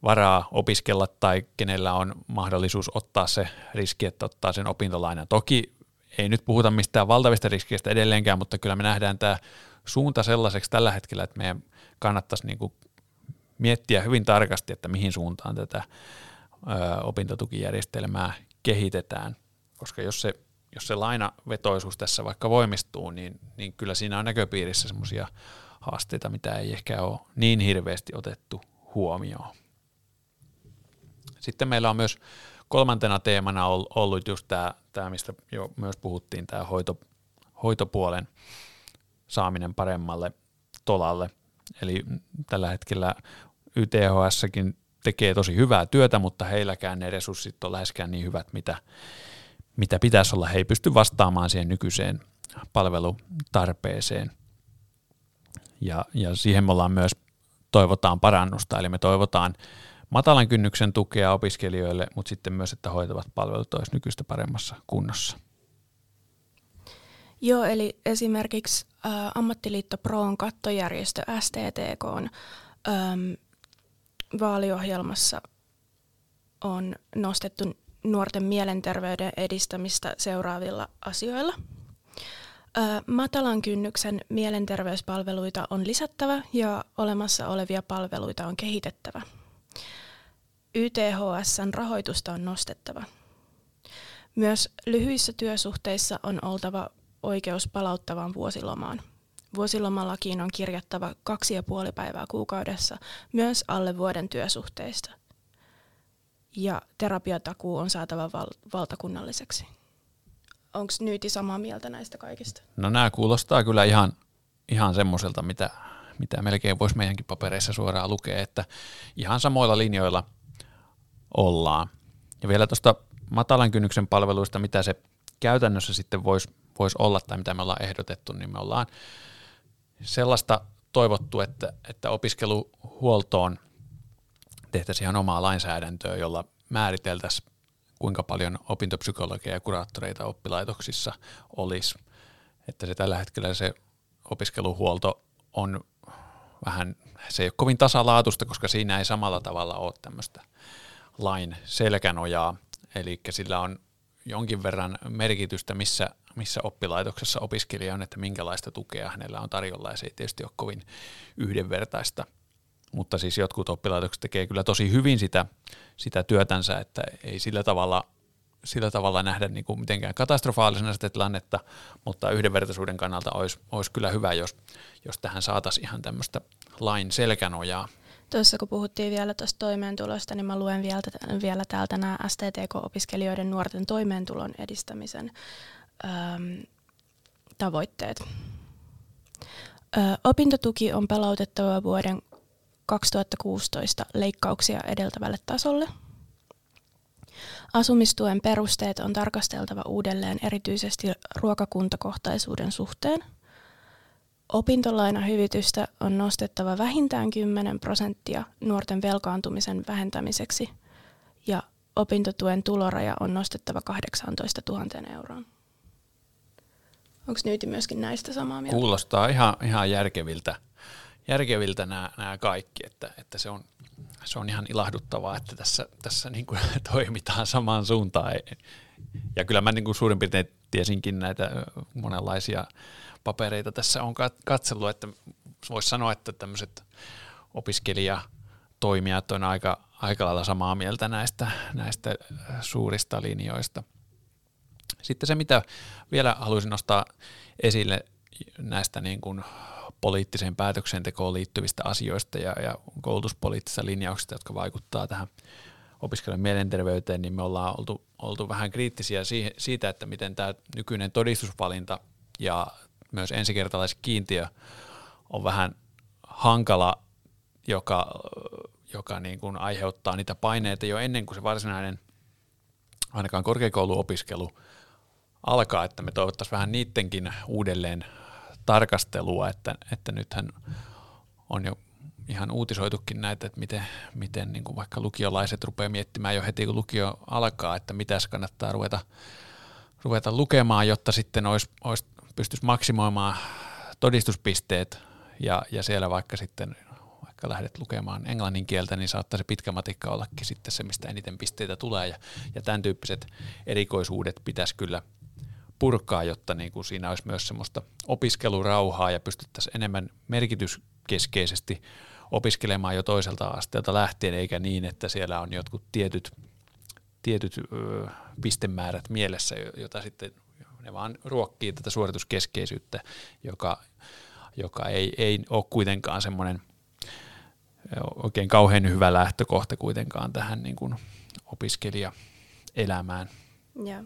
Speaker 2: varaa opiskella tai kenellä on mahdollisuus ottaa se riski, että ottaa sen opintolainan. Toki ei nyt puhuta mistään valtavista riskeistä edelleenkään, mutta kyllä me nähdään tämä suunta sellaiseksi tällä hetkellä, että meidän kannattaisi niin kuin miettiä hyvin tarkasti, että mihin suuntaan tätä ö, opintotukijärjestelmää kehitetään, koska jos se, jos se lainavetoisuus tässä vaikka voimistuu, niin, niin kyllä siinä on näköpiirissä semmoisia haasteita, mitä ei ehkä ole niin hirveästi otettu huomioon. Sitten meillä on myös kolmantena teemana ollut just tämä, tämä mistä jo myös puhuttiin, tämä hoito, hoitopuolen saaminen paremmalle tolalle. Eli tällä hetkellä YTHSkin tekee tosi hyvää työtä, mutta heilläkään ne resurssit on läheskään niin hyvät, mitä, mitä pitäisi olla. He ei pysty vastaamaan siihen nykyiseen palvelutarpeeseen. Ja, ja siihen me ollaan myös toivotaan parannusta, eli me toivotaan matalan kynnyksen tukea opiskelijoille, mutta sitten myös, että hoitavat palvelut olisivat nykyistä paremmassa kunnossa.
Speaker 1: Joo, eli esimerkiksi Ammattiliitto Proon kattojärjestö STTK on vaaliohjelmassa on nostettu nuorten mielenterveyden edistämistä seuraavilla asioilla. Ä, matalan kynnyksen mielenterveyspalveluita on lisättävä ja olemassa olevia palveluita on kehitettävä. YTHSn rahoitusta on nostettava. Myös lyhyissä työsuhteissa on oltava oikeus palauttavaan vuosilomaan. Vuosilomalakiin on kirjattava kaksi ja puoli päivää kuukaudessa myös alle vuoden työsuhteista. Ja terapiatakuu on saatava val- valtakunnalliseksi. Onko Nyyti samaa mieltä näistä kaikista?
Speaker 2: No nämä kuulostaa kyllä ihan, ihan semmoiselta, mitä, mitä melkein voisi meidänkin papereissa suoraan lukea, että ihan samoilla linjoilla ollaan. Ja vielä tuosta matalan kynnyksen palveluista, mitä se käytännössä sitten voisi vois olla tai mitä me ollaan ehdotettu, niin me ollaan sellaista toivottu, että, että opiskeluhuoltoon tehtäisiin ihan omaa lainsäädäntöä, jolla määriteltäisiin, kuinka paljon opintopsykologeja ja kuraattoreita oppilaitoksissa olisi. Että se tällä hetkellä se opiskeluhuolto on vähän, se ei ole kovin tasalaatusta, koska siinä ei samalla tavalla ole tämmöistä lain selkänojaa, eli sillä on jonkin verran merkitystä, missä, missä oppilaitoksessa opiskelija on, että minkälaista tukea hänellä on tarjolla, ja se ei tietysti ole kovin yhdenvertaista. Mutta siis jotkut oppilaitokset tekee kyllä tosi hyvin sitä, sitä työtänsä, että ei sillä tavalla sillä tavalla nähdä niin kuin mitenkään katastrofaalisena sitä tilannetta, mutta yhdenvertaisuuden kannalta olisi, olisi kyllä hyvä, jos, jos tähän saataisiin ihan tämmöistä lain selkänojaa.
Speaker 1: Tuossa kun puhuttiin vielä tuosta toimeentulosta, niin mä luen vielä, vielä täältä nämä STTK-opiskelijoiden nuorten toimeentulon edistämisen äm, tavoitteet. Ö, opintotuki on palautettava vuoden 2016 leikkauksia edeltävälle tasolle. Asumistuen perusteet on tarkasteltava uudelleen erityisesti ruokakuntakohtaisuuden suhteen. Opintolainahyvitystä on nostettava vähintään 10 prosenttia nuorten velkaantumisen vähentämiseksi ja opintotuen tuloraja on nostettava 18 000 euroon. Onko Nyyti myöskin näistä samaa mieltä?
Speaker 2: Kuulostaa ihan, ihan järkeviltä, järkeviltä nämä, nämä kaikki, että, että se, on, se on ihan ilahduttavaa, että tässä, tässä niin kuin toimitaan samaan suuntaan. Ja kyllä mä niin kuin suurin piirtein tiesinkin näitä monenlaisia papereita tässä on katsellut, että voisi sanoa, että tämmöiset opiskelijatoimijat on aika, aika lailla samaa mieltä näistä, näistä suurista linjoista – sitten se, mitä vielä haluaisin nostaa esille näistä niin kuin poliittiseen päätöksentekoon liittyvistä asioista ja, ja koulutuspoliittisista linjauksista, jotka vaikuttaa tähän opiskelijan mielenterveyteen, niin me ollaan oltu, oltu vähän kriittisiä siitä, että miten tämä nykyinen todistusvalinta ja myös ensikertalaiskiintiö on vähän hankala, joka, joka niin kuin aiheuttaa niitä paineita jo ennen kuin se varsinainen ainakaan korkeakouluopiskelu alkaa, että me toivottaisiin vähän niidenkin uudelleen tarkastelua, että, että nythän on jo ihan uutisoitukin näitä, että miten, miten niin kuin vaikka lukiolaiset rupeaa miettimään jo heti, kun lukio alkaa, että mitä kannattaa ruveta, ruveta lukemaan, jotta sitten olisi, olisi, pystyisi maksimoimaan todistuspisteet ja, ja siellä vaikka sitten vaikka lähdet lukemaan englannin kieltä, niin saattaa se pitkä matikka ollakin sitten se, mistä eniten pisteitä tulee ja, ja tämän tyyppiset erikoisuudet pitäisi kyllä – purkaa, jotta niin kuin siinä olisi myös semmoista opiskelurauhaa ja pystyttäisiin enemmän merkityskeskeisesti opiskelemaan jo toiselta asteelta lähtien, eikä niin, että siellä on jotkut tietyt, tietyt ö, pistemäärät mielessä, jota sitten ne vaan ruokkii tätä suorituskeskeisyyttä, joka, joka ei, ei ole kuitenkaan semmoinen oikein kauhean hyvä lähtökohta kuitenkaan tähän niin kuin opiskelijaelämään.
Speaker 1: Yeah.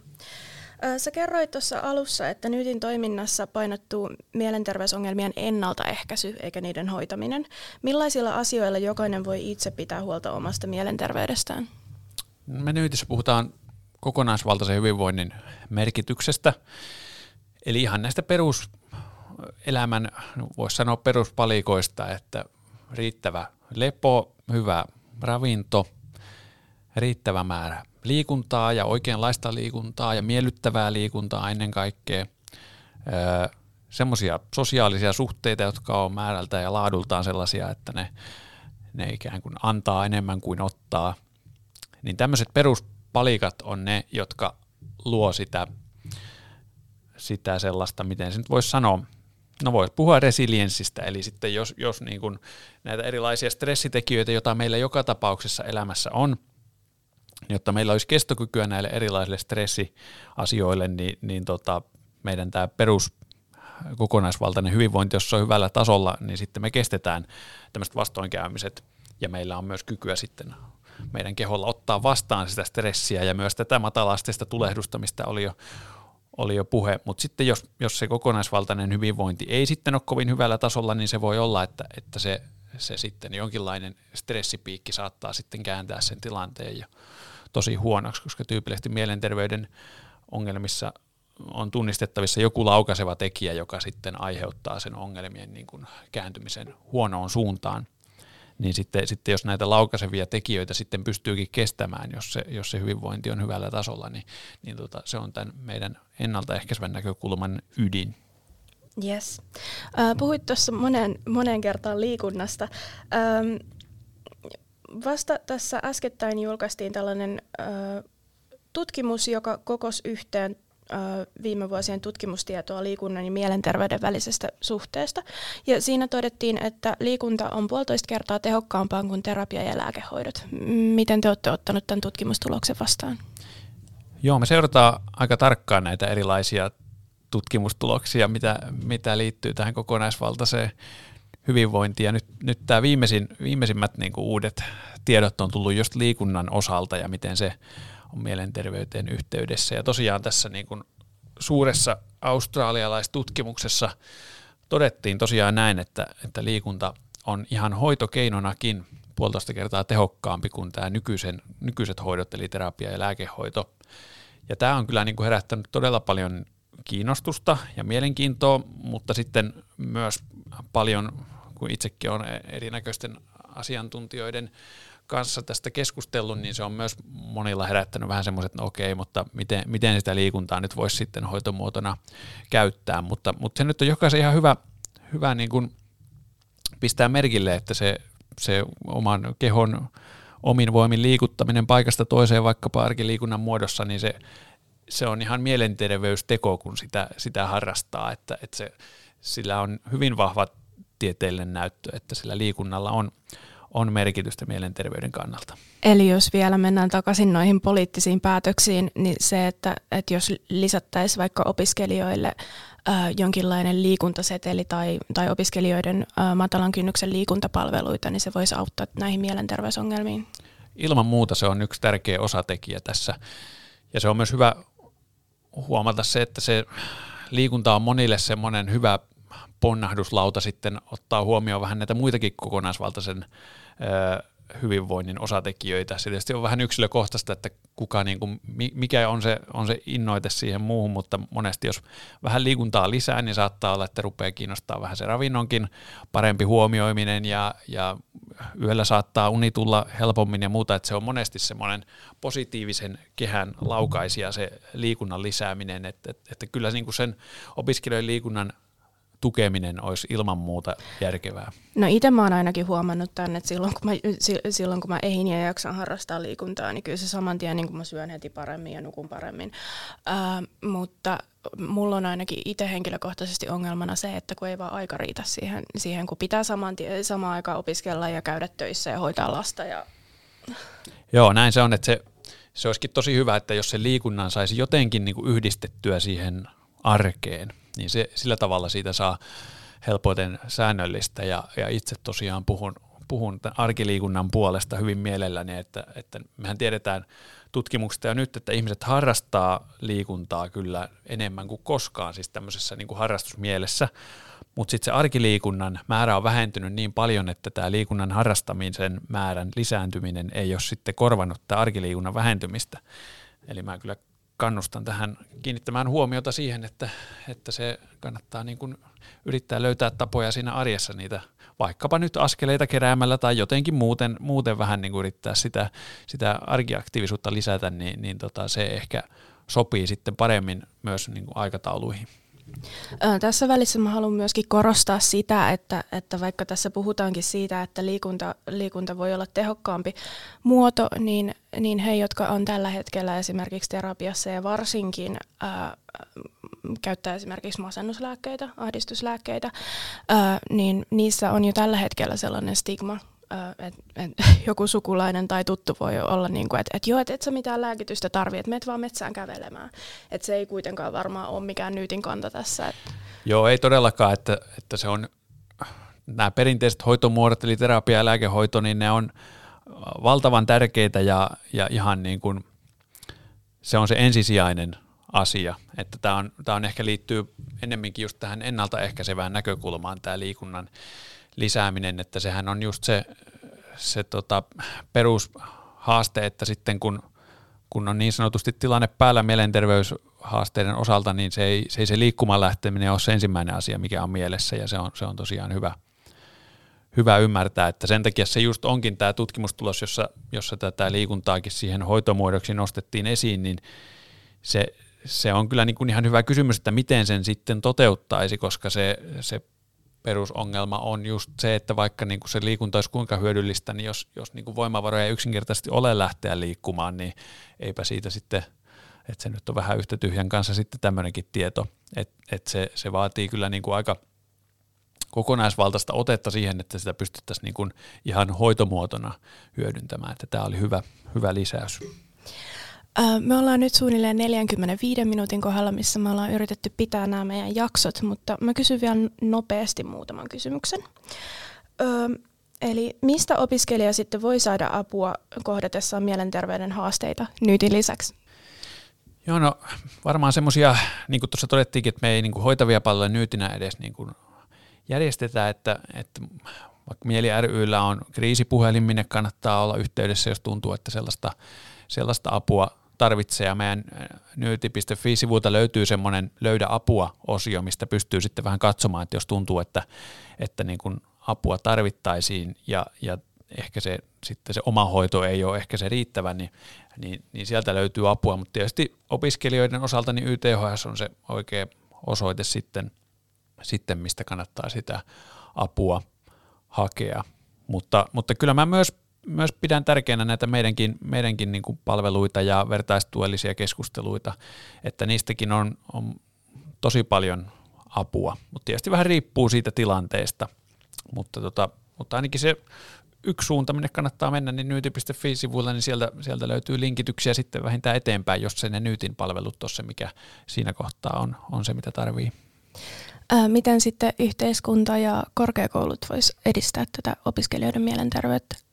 Speaker 1: Sä kerroit tuossa alussa, että Nytin toiminnassa painottuu mielenterveysongelmien ennaltaehkäisy eikä niiden hoitaminen. Millaisilla asioilla jokainen voi itse pitää huolta omasta mielenterveydestään?
Speaker 2: Me Nytissä puhutaan kokonaisvaltaisen hyvinvoinnin merkityksestä. Eli ihan näistä peruselämän, voisi sanoa peruspalikoista, että riittävä lepo, hyvä ravinto, riittävä määrä liikuntaa ja oikeanlaista liikuntaa ja miellyttävää liikuntaa ennen kaikkea. Semmoisia sosiaalisia suhteita, jotka on määrältä ja laadultaan sellaisia, että ne, ne ikään kuin antaa enemmän kuin ottaa. Niin tämmöiset peruspalikat on ne, jotka luo sitä, sitä sellaista, miten se nyt voisi sanoa, no voisi puhua resilienssistä, eli sitten jos, jos niin kuin näitä erilaisia stressitekijöitä, joita meillä joka tapauksessa elämässä on, jotta meillä olisi kestokykyä näille erilaisille stressiasioille, niin, niin tota, meidän tämä perus kokonaisvaltainen hyvinvointi, jos se on hyvällä tasolla, niin sitten me kestetään tämmöiset vastoinkäymiset. Ja meillä on myös kykyä sitten meidän keholla ottaa vastaan sitä stressiä ja myös tätä matalasteista tulehdusta, mistä oli jo, oli jo puhe, mutta sitten jos, jos se kokonaisvaltainen hyvinvointi ei sitten ole kovin hyvällä tasolla, niin se voi olla, että, että se, se sitten jonkinlainen stressipiikki saattaa sitten kääntää sen tilanteen ja tosi huonoksi, koska tyypillisesti mielenterveyden ongelmissa on tunnistettavissa joku laukaiseva tekijä, joka sitten aiheuttaa sen ongelmien niin kuin kääntymisen huonoon suuntaan. Niin sitten, sitten jos näitä laukaisevia tekijöitä sitten pystyykin kestämään, jos se, jos se hyvinvointi on hyvällä tasolla, niin, niin tota, se on tämän meidän ennaltaehkäisevän näkökulman ydin.
Speaker 1: Yes. Äh, puhuit tuossa monen, monen kertaan liikunnasta. Vasta tässä äskettäin julkaistiin tällainen tutkimus, joka kokosi yhteen viime vuosien tutkimustietoa liikunnan ja mielenterveyden välisestä suhteesta. Ja siinä todettiin, että liikunta on puolitoista kertaa tehokkaampaa kuin terapia ja lääkehoidot. Miten te olette ottanut tämän tutkimustuloksen vastaan?
Speaker 2: Joo, me seurataan aika tarkkaan näitä erilaisia tutkimustuloksia, mitä, mitä liittyy tähän kokonaisvaltaiseen hyvinvointiin. Ja nyt, nyt tämä viimeisin, viimeisimmät niin kuin uudet tiedot on tullut just liikunnan osalta ja miten se on mielenterveyteen yhteydessä. Ja tosiaan tässä niin kuin suuressa australialaistutkimuksessa todettiin tosiaan näin, että, että liikunta on ihan hoitokeinonakin puolitoista kertaa tehokkaampi kuin tämä nykyisen, nykyiset hoidot, eli terapia ja lääkehoito. Ja tämä on kyllä niin kuin herättänyt todella paljon kiinnostusta ja mielenkiintoa, mutta sitten myös paljon, kun itsekin on erinäköisten asiantuntijoiden kanssa tästä keskustellut, niin se on myös monilla herättänyt vähän semmoiset, no okei, mutta miten, miten sitä liikuntaa nyt voisi sitten hoitomuotona käyttää, mutta, mutta se nyt on jokaisen ihan hyvä, hyvä niin kuin pistää merkille, että se, se oman kehon omin voimin liikuttaminen paikasta toiseen vaikkapa arkiliikunnan muodossa, niin se, se on ihan mielenterveysteko, kun sitä, sitä harrastaa, että, että se, sillä on hyvin vahva tieteellinen näyttö, että sillä liikunnalla on, on merkitystä mielenterveyden kannalta.
Speaker 1: Eli jos vielä mennään takaisin noihin poliittisiin päätöksiin, niin se, että, että jos lisättäisiin vaikka opiskelijoille äh, jonkinlainen liikuntaseteli tai, tai opiskelijoiden äh, matalan kynnyksen liikuntapalveluita, niin se voisi auttaa näihin mielenterveysongelmiin.
Speaker 2: Ilman muuta se on yksi tärkeä osatekijä tässä. Ja se on myös hyvä huomata se, että se liikunta on monille semmoinen hyvä ponnahduslauta sitten ottaa huomioon vähän näitä muitakin kokonaisvaltaisen hyvinvoinnin osatekijöitä. Se tietysti on vähän yksilökohtaista, että kuka niin kuin, mikä on se, on se innoite siihen muuhun, mutta monesti jos vähän liikuntaa lisää, niin saattaa olla, että rupeaa kiinnostaa vähän se ravinnonkin parempi huomioiminen ja, ja yöllä saattaa uni tulla helpommin ja muuta, että se on monesti semmoinen positiivisen kehän laukaisia se liikunnan lisääminen, että, että, että kyllä niin kuin sen opiskelijoiden liikunnan tukeminen olisi ilman muuta järkevää?
Speaker 1: No itse mä oon ainakin huomannut tämän, että silloin kun mä, silloin kun mä ehin ja jaksan harrastaa liikuntaa, niin kyllä se saman tien niin kun mä syön heti paremmin ja nukun paremmin. Ää, mutta mulla on ainakin itse henkilökohtaisesti ongelmana se, että kun ei vaan aika riitä siihen, siihen kun pitää saman tien, samaan aikaan opiskella ja käydä töissä ja hoitaa lasta. Ja...
Speaker 2: Joo, näin se on, että se, se olisikin tosi hyvä, että jos se liikunnan saisi jotenkin niin kuin yhdistettyä siihen arkeen, niin se, sillä tavalla siitä saa helpoiten säännöllistä ja, ja itse tosiaan puhun, puhun arkiliikunnan puolesta hyvin mielelläni, että, että mehän tiedetään tutkimuksista jo nyt, että ihmiset harrastaa liikuntaa kyllä enemmän kuin koskaan, siis tämmöisessä niin kuin harrastusmielessä, mutta sitten se arkiliikunnan määrä on vähentynyt niin paljon, että tämä liikunnan harrastamisen määrän lisääntyminen ei ole sitten korvannut tämä arkiliikunnan vähentymistä. Eli mä kyllä kannustan tähän kiinnittämään huomiota siihen, että, että se kannattaa niin kuin yrittää löytää tapoja siinä arjessa niitä vaikkapa nyt askeleita keräämällä tai jotenkin muuten, muuten vähän niin kuin yrittää sitä, sitä arkiaktiivisuutta lisätä, niin, niin tota, se ehkä sopii sitten paremmin myös niin kuin aikatauluihin.
Speaker 1: Tässä välissä mä haluan myöskin korostaa sitä, että, että vaikka tässä puhutaankin siitä, että liikunta, liikunta voi olla tehokkaampi muoto, niin, niin he, jotka on tällä hetkellä esimerkiksi terapiassa ja varsinkin ää, käyttää esimerkiksi masennuslääkkeitä, ahdistuslääkkeitä, ää, niin niissä on jo tällä hetkellä sellainen stigma, että et, joku sukulainen tai tuttu voi olla niin kuin, että et joo, että et sä mitään lääkitystä tarvitse, että meet vaan metsään kävelemään. Että se ei kuitenkaan varmaan ole mikään nyytin kanta tässä. Että.
Speaker 2: Joo, ei todellakaan, että, että se on nämä perinteiset hoitomuodot, eli terapia ja lääkehoito, niin ne on valtavan tärkeitä ja, ja ihan niin kuin se on se ensisijainen asia. Että tämä on, tämä on ehkä liittyy ennemminkin just tähän ennaltaehkäisevään näkökulmaan tämä liikunnan lisääminen, että sehän on just se, se tota, perushaaste, että sitten kun, kun on niin sanotusti tilanne päällä mielenterveyshaasteiden osalta, niin se ei se, ei se liikkumaan lähteminen ole se ensimmäinen asia, mikä on mielessä ja se on, se on tosiaan hyvä, hyvä ymmärtää, että sen takia se just onkin tämä tutkimustulos, jossa, jossa tätä liikuntaakin siihen hoitomuodoksi nostettiin esiin, niin se, se on kyllä niin kuin ihan hyvä kysymys, että miten sen sitten toteuttaisi, koska se, se perusongelma on just se, että vaikka niin kuin se liikunta olisi kuinka hyödyllistä, niin jos, jos niin kuin voimavaroja ei yksinkertaisesti ole lähteä liikkumaan, niin eipä siitä sitten, että se nyt on vähän yhtä tyhjän kanssa sitten tämmöinenkin tieto, että, että se, se vaatii kyllä niin kuin aika kokonaisvaltaista otetta siihen, että sitä pystyttäisiin niin kuin ihan hoitomuotona hyödyntämään, että tämä oli hyvä, hyvä lisäys.
Speaker 1: Me ollaan nyt suunnilleen 45 minuutin kohdalla, missä me ollaan yritetty pitää nämä meidän jaksot, mutta mä kysyn vielä nopeasti muutaman kysymyksen. Eli mistä opiskelija sitten voi saada apua kohdatessaan mielenterveyden haasteita nyytin lisäksi?
Speaker 2: Joo, no varmaan semmoisia, niin kuin tuossa todettiinkin, että me ei niin kuin hoitavia palveluja nyytinä edes niin kuin järjestetään, että, että vaikka Mieli ryllä on kriisipuhelin, minne kannattaa olla yhteydessä, jos tuntuu, että sellaista, sellaista apua tarvitsee. Ja meidän nyyti.fi-sivulta löytyy semmoinen löydä apua-osio, mistä pystyy sitten vähän katsomaan, että jos tuntuu, että, että niin kuin apua tarvittaisiin ja, ja ehkä se, sitten se oma hoito ei ole ehkä se riittävä, niin, niin, niin sieltä löytyy apua. Mutta tietysti opiskelijoiden osalta niin YTHS on se oikea osoite sitten, sitten mistä kannattaa sitä apua hakea. Mutta, mutta kyllä mä myös, myös pidän tärkeänä näitä meidänkin, meidänkin niin kuin palveluita ja vertaistuellisia keskusteluita, että niistäkin on, on tosi paljon apua, mutta tietysti vähän riippuu siitä tilanteesta, mutta, tota, mutta ainakin se yksi suunta, minne kannattaa mennä, niin nyyti.fi-sivuilla, niin sieltä, sieltä löytyy linkityksiä sitten vähintään eteenpäin, jos se ne Nyytin palvelut on se, mikä siinä kohtaa on, on se, mitä tarvii.
Speaker 1: Ää, miten sitten yhteiskunta ja korkeakoulut vois edistää tätä opiskelijoiden mielenterveyttä?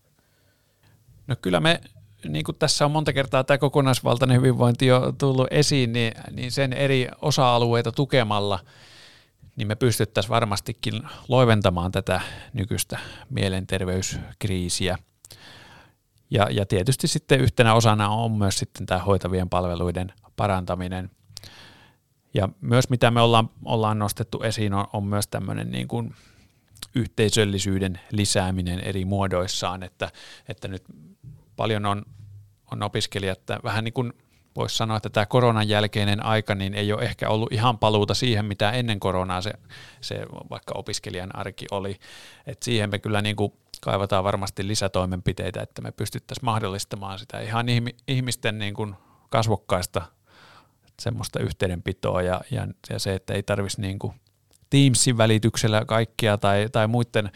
Speaker 2: No kyllä me, niin kuin tässä on monta kertaa tämä kokonaisvaltainen hyvinvointi jo tullut esiin, niin, niin sen eri osa-alueita tukemalla, niin me pystyttäisiin varmastikin loiventamaan tätä nykyistä mielenterveyskriisiä. Ja, ja tietysti sitten yhtenä osana on myös sitten tämä hoitavien palveluiden parantaminen – ja myös mitä me ollaan, ollaan nostettu esiin on, on myös tämmöinen niin kuin yhteisöllisyyden lisääminen eri muodoissaan, että, että nyt paljon on, on opiskelijat, että vähän niin kuin voisi sanoa, että tämä koronan jälkeinen aika niin ei ole ehkä ollut ihan paluuta siihen, mitä ennen koronaa se, se vaikka opiskelijan arki oli. Et siihen me kyllä niin kuin kaivataan varmasti lisätoimenpiteitä, että me pystyttäisiin mahdollistamaan sitä ihan ihmisten niin kuin kasvokkaista semmoista yhteydenpitoa ja, ja, ja se, että ei tarvitsisi niin kuin Teamsin välityksellä kaikkia tai, tai muiden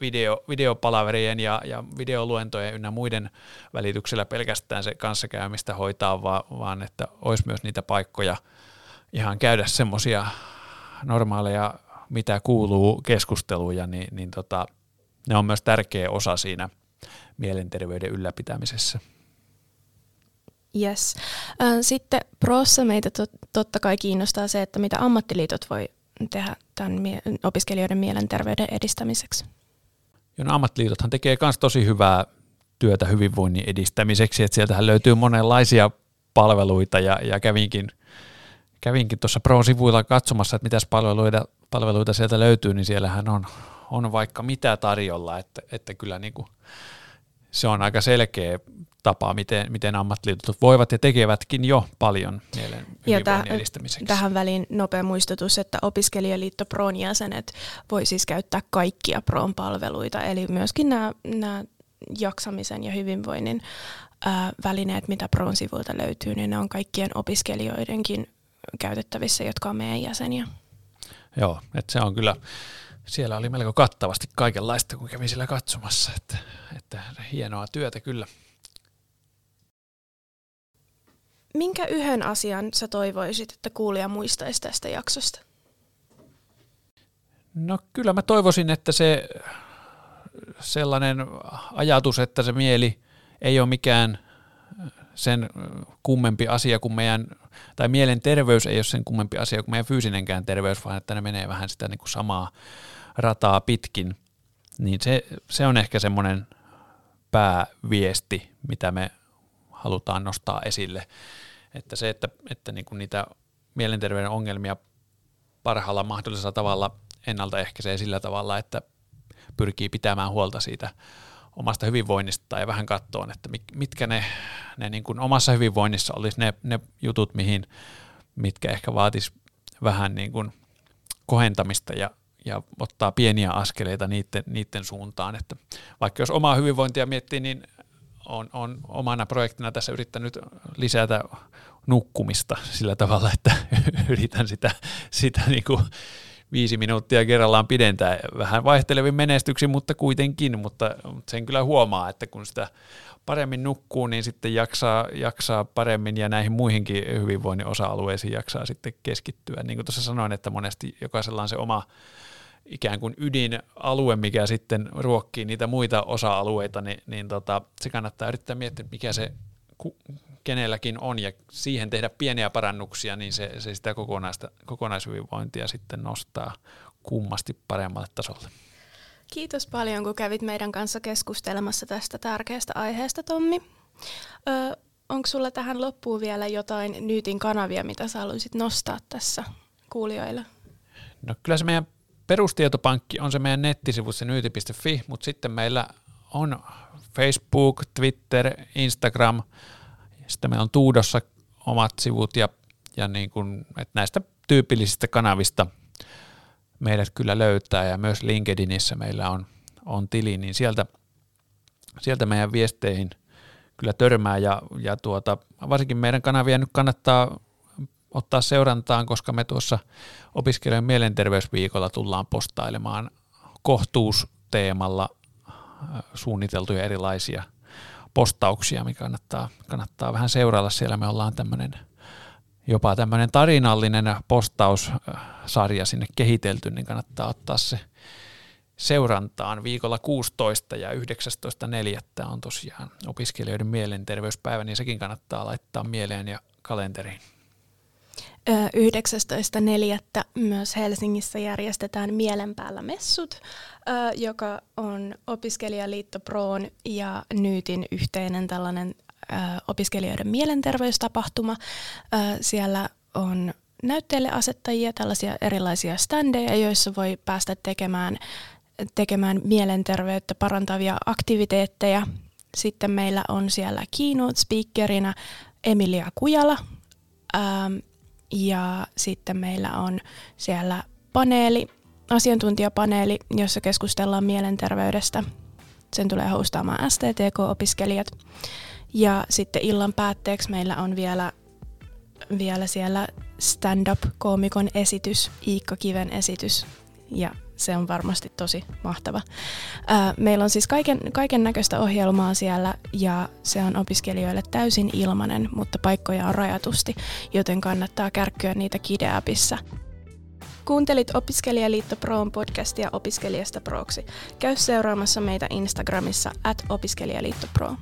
Speaker 2: video, videopalaverien ja, ja videoluentojen ynnä muiden välityksellä pelkästään se kanssakäymistä hoitaa, vaan, vaan että olisi myös niitä paikkoja ihan käydä semmoisia normaaleja, mitä kuuluu keskusteluja, niin, niin tota, ne on myös tärkeä osa siinä mielenterveyden ylläpitämisessä.
Speaker 1: Yes. Sitten prossa meitä totta kai kiinnostaa se, että mitä ammattiliitot voi tehdä tämän opiskelijoiden mielenterveyden edistämiseksi.
Speaker 2: Ja no, ammattiliitothan tekee myös tosi hyvää työtä hyvinvoinnin edistämiseksi, että sieltähän löytyy monenlaisia palveluita ja, ja kävinkin, kävinkin tuossa Pro-sivuilla katsomassa, että mitäs palveluita, palveluita sieltä löytyy, niin siellähän on, on vaikka mitä tarjolla, että, että kyllä niin kuin se on aika selkeä tapa, miten, miten ammattiliitot voivat ja tekevätkin jo paljon mielen ja täh- edistämiseksi.
Speaker 1: Tähän väliin nopea muistutus, että opiskelijaliitto Proon jäsenet voi siis käyttää kaikkia Proon palveluita, eli myöskin nämä, nämä jaksamisen ja hyvinvoinnin ää, välineet, mitä Proon sivuilta löytyy, niin ne on kaikkien opiskelijoidenkin käytettävissä, jotka on meidän jäseniä.
Speaker 2: Joo, että se on kyllä siellä oli melko kattavasti kaikenlaista, kun kävin siellä katsomassa, että, että hienoa työtä kyllä.
Speaker 1: Minkä yhden asian sä toivoisit, että kuulija muistaisi tästä jaksosta?
Speaker 2: No kyllä mä toivoisin, että se sellainen ajatus, että se mieli ei ole mikään sen kummempi asia kuin meidän, tai mielenterveys ei ole sen kummempi asia kuin meidän fyysinenkään terveys, vaan että ne menee vähän sitä niin kuin samaa rataa pitkin, niin se, se on ehkä semmoinen pääviesti, mitä me halutaan nostaa esille. Että se, että, että niin kuin niitä mielenterveyden ongelmia parhaalla mahdollisella tavalla ennaltaehkäisee sillä tavalla, että pyrkii pitämään huolta siitä omasta hyvinvoinnista ja vähän kattoon, että mitkä ne, ne niin kuin omassa hyvinvoinnissa olisi ne, ne jutut, mihin, mitkä ehkä vaatis vähän niin kuin kohentamista ja ja ottaa pieniä askeleita niiden, niiden suuntaan. Että vaikka jos omaa hyvinvointia miettii, niin on, on omana projektina tässä yrittänyt lisätä nukkumista sillä tavalla, että yritän sitä, sitä niin kuin viisi minuuttia kerrallaan pidentää. Vähän vaihtelevin menestyksi, mutta kuitenkin, mutta, mutta sen kyllä huomaa, että kun sitä paremmin nukkuu, niin sitten jaksaa, jaksaa paremmin ja näihin muihinkin hyvinvoinnin osa-alueisiin jaksaa sitten keskittyä. Niin kuin tuossa sanoin, että monesti jokaisella on se oma ikään kuin ydinalue, mikä sitten ruokkii niitä muita osa-alueita, niin, niin tota, se kannattaa yrittää miettiä, mikä se kenelläkin on ja siihen tehdä pieniä parannuksia, niin se, se sitä kokonaista, kokonaishyvinvointia sitten nostaa kummasti paremmalle tasolle.
Speaker 1: Kiitos paljon, kun kävit meidän kanssa keskustelemassa tästä tärkeästä aiheesta, Tommi. Ö, onko sulla tähän loppuun vielä jotain Nyytin kanavia, mitä sä haluaisit nostaa tässä kuulijoille?
Speaker 2: No kyllä se meidän perustietopankki on se meidän nettisivu, se nyyti.fi, mutta sitten meillä on Facebook, Twitter, Instagram, sitten meillä on Tuudossa omat sivut ja, ja niin kuin, että näistä tyypillisistä kanavista meidät kyllä löytää ja myös LinkedInissä meillä on, on tili, niin sieltä, sieltä meidän viesteihin kyllä törmää ja, ja tuota, varsinkin meidän kanavia nyt kannattaa ottaa seurantaan, koska me tuossa opiskelijan mielenterveysviikolla tullaan postailemaan kohtuusteemalla suunniteltuja erilaisia postauksia, mikä kannattaa, kannattaa vähän seurailla siellä. Me ollaan tämmöinen jopa tämmöinen tarinallinen postaussarja sinne kehitelty, niin kannattaa ottaa se seurantaan viikolla 16 ja 19.4. on tosiaan opiskelijoiden mielenterveyspäivä, niin sekin kannattaa laittaa mieleen ja kalenteriin.
Speaker 1: 19.4. myös Helsingissä järjestetään Mielenpäällä messut, joka on Opiskelijaliitto Proon ja Nyytin yhteinen tällainen opiskelijoiden mielenterveystapahtuma. Siellä on näytteille asettajia, tällaisia erilaisia standeja, joissa voi päästä tekemään, tekemään mielenterveyttä parantavia aktiviteetteja. Sitten meillä on siellä keynote speakerina Emilia Kujala, ja sitten meillä on siellä paneeli, asiantuntijapaneeli, jossa keskustellaan mielenterveydestä. Sen tulee hostaamaan STTK-opiskelijat. Ja sitten illan päätteeksi meillä on vielä, vielä siellä stand-up-koomikon esitys, Iikka Kiven esitys. Ja se on varmasti tosi mahtava. Meillä on siis kaiken, näköistä ohjelmaa siellä ja se on opiskelijoille täysin ilmanen, mutta paikkoja on rajatusti, joten kannattaa kärkkyä niitä Kideapissa. Kuuntelit Opiskelijaliitto Proon podcastia Opiskelijasta Proksi. Käy seuraamassa meitä Instagramissa at Opiskelijaliitto Pro.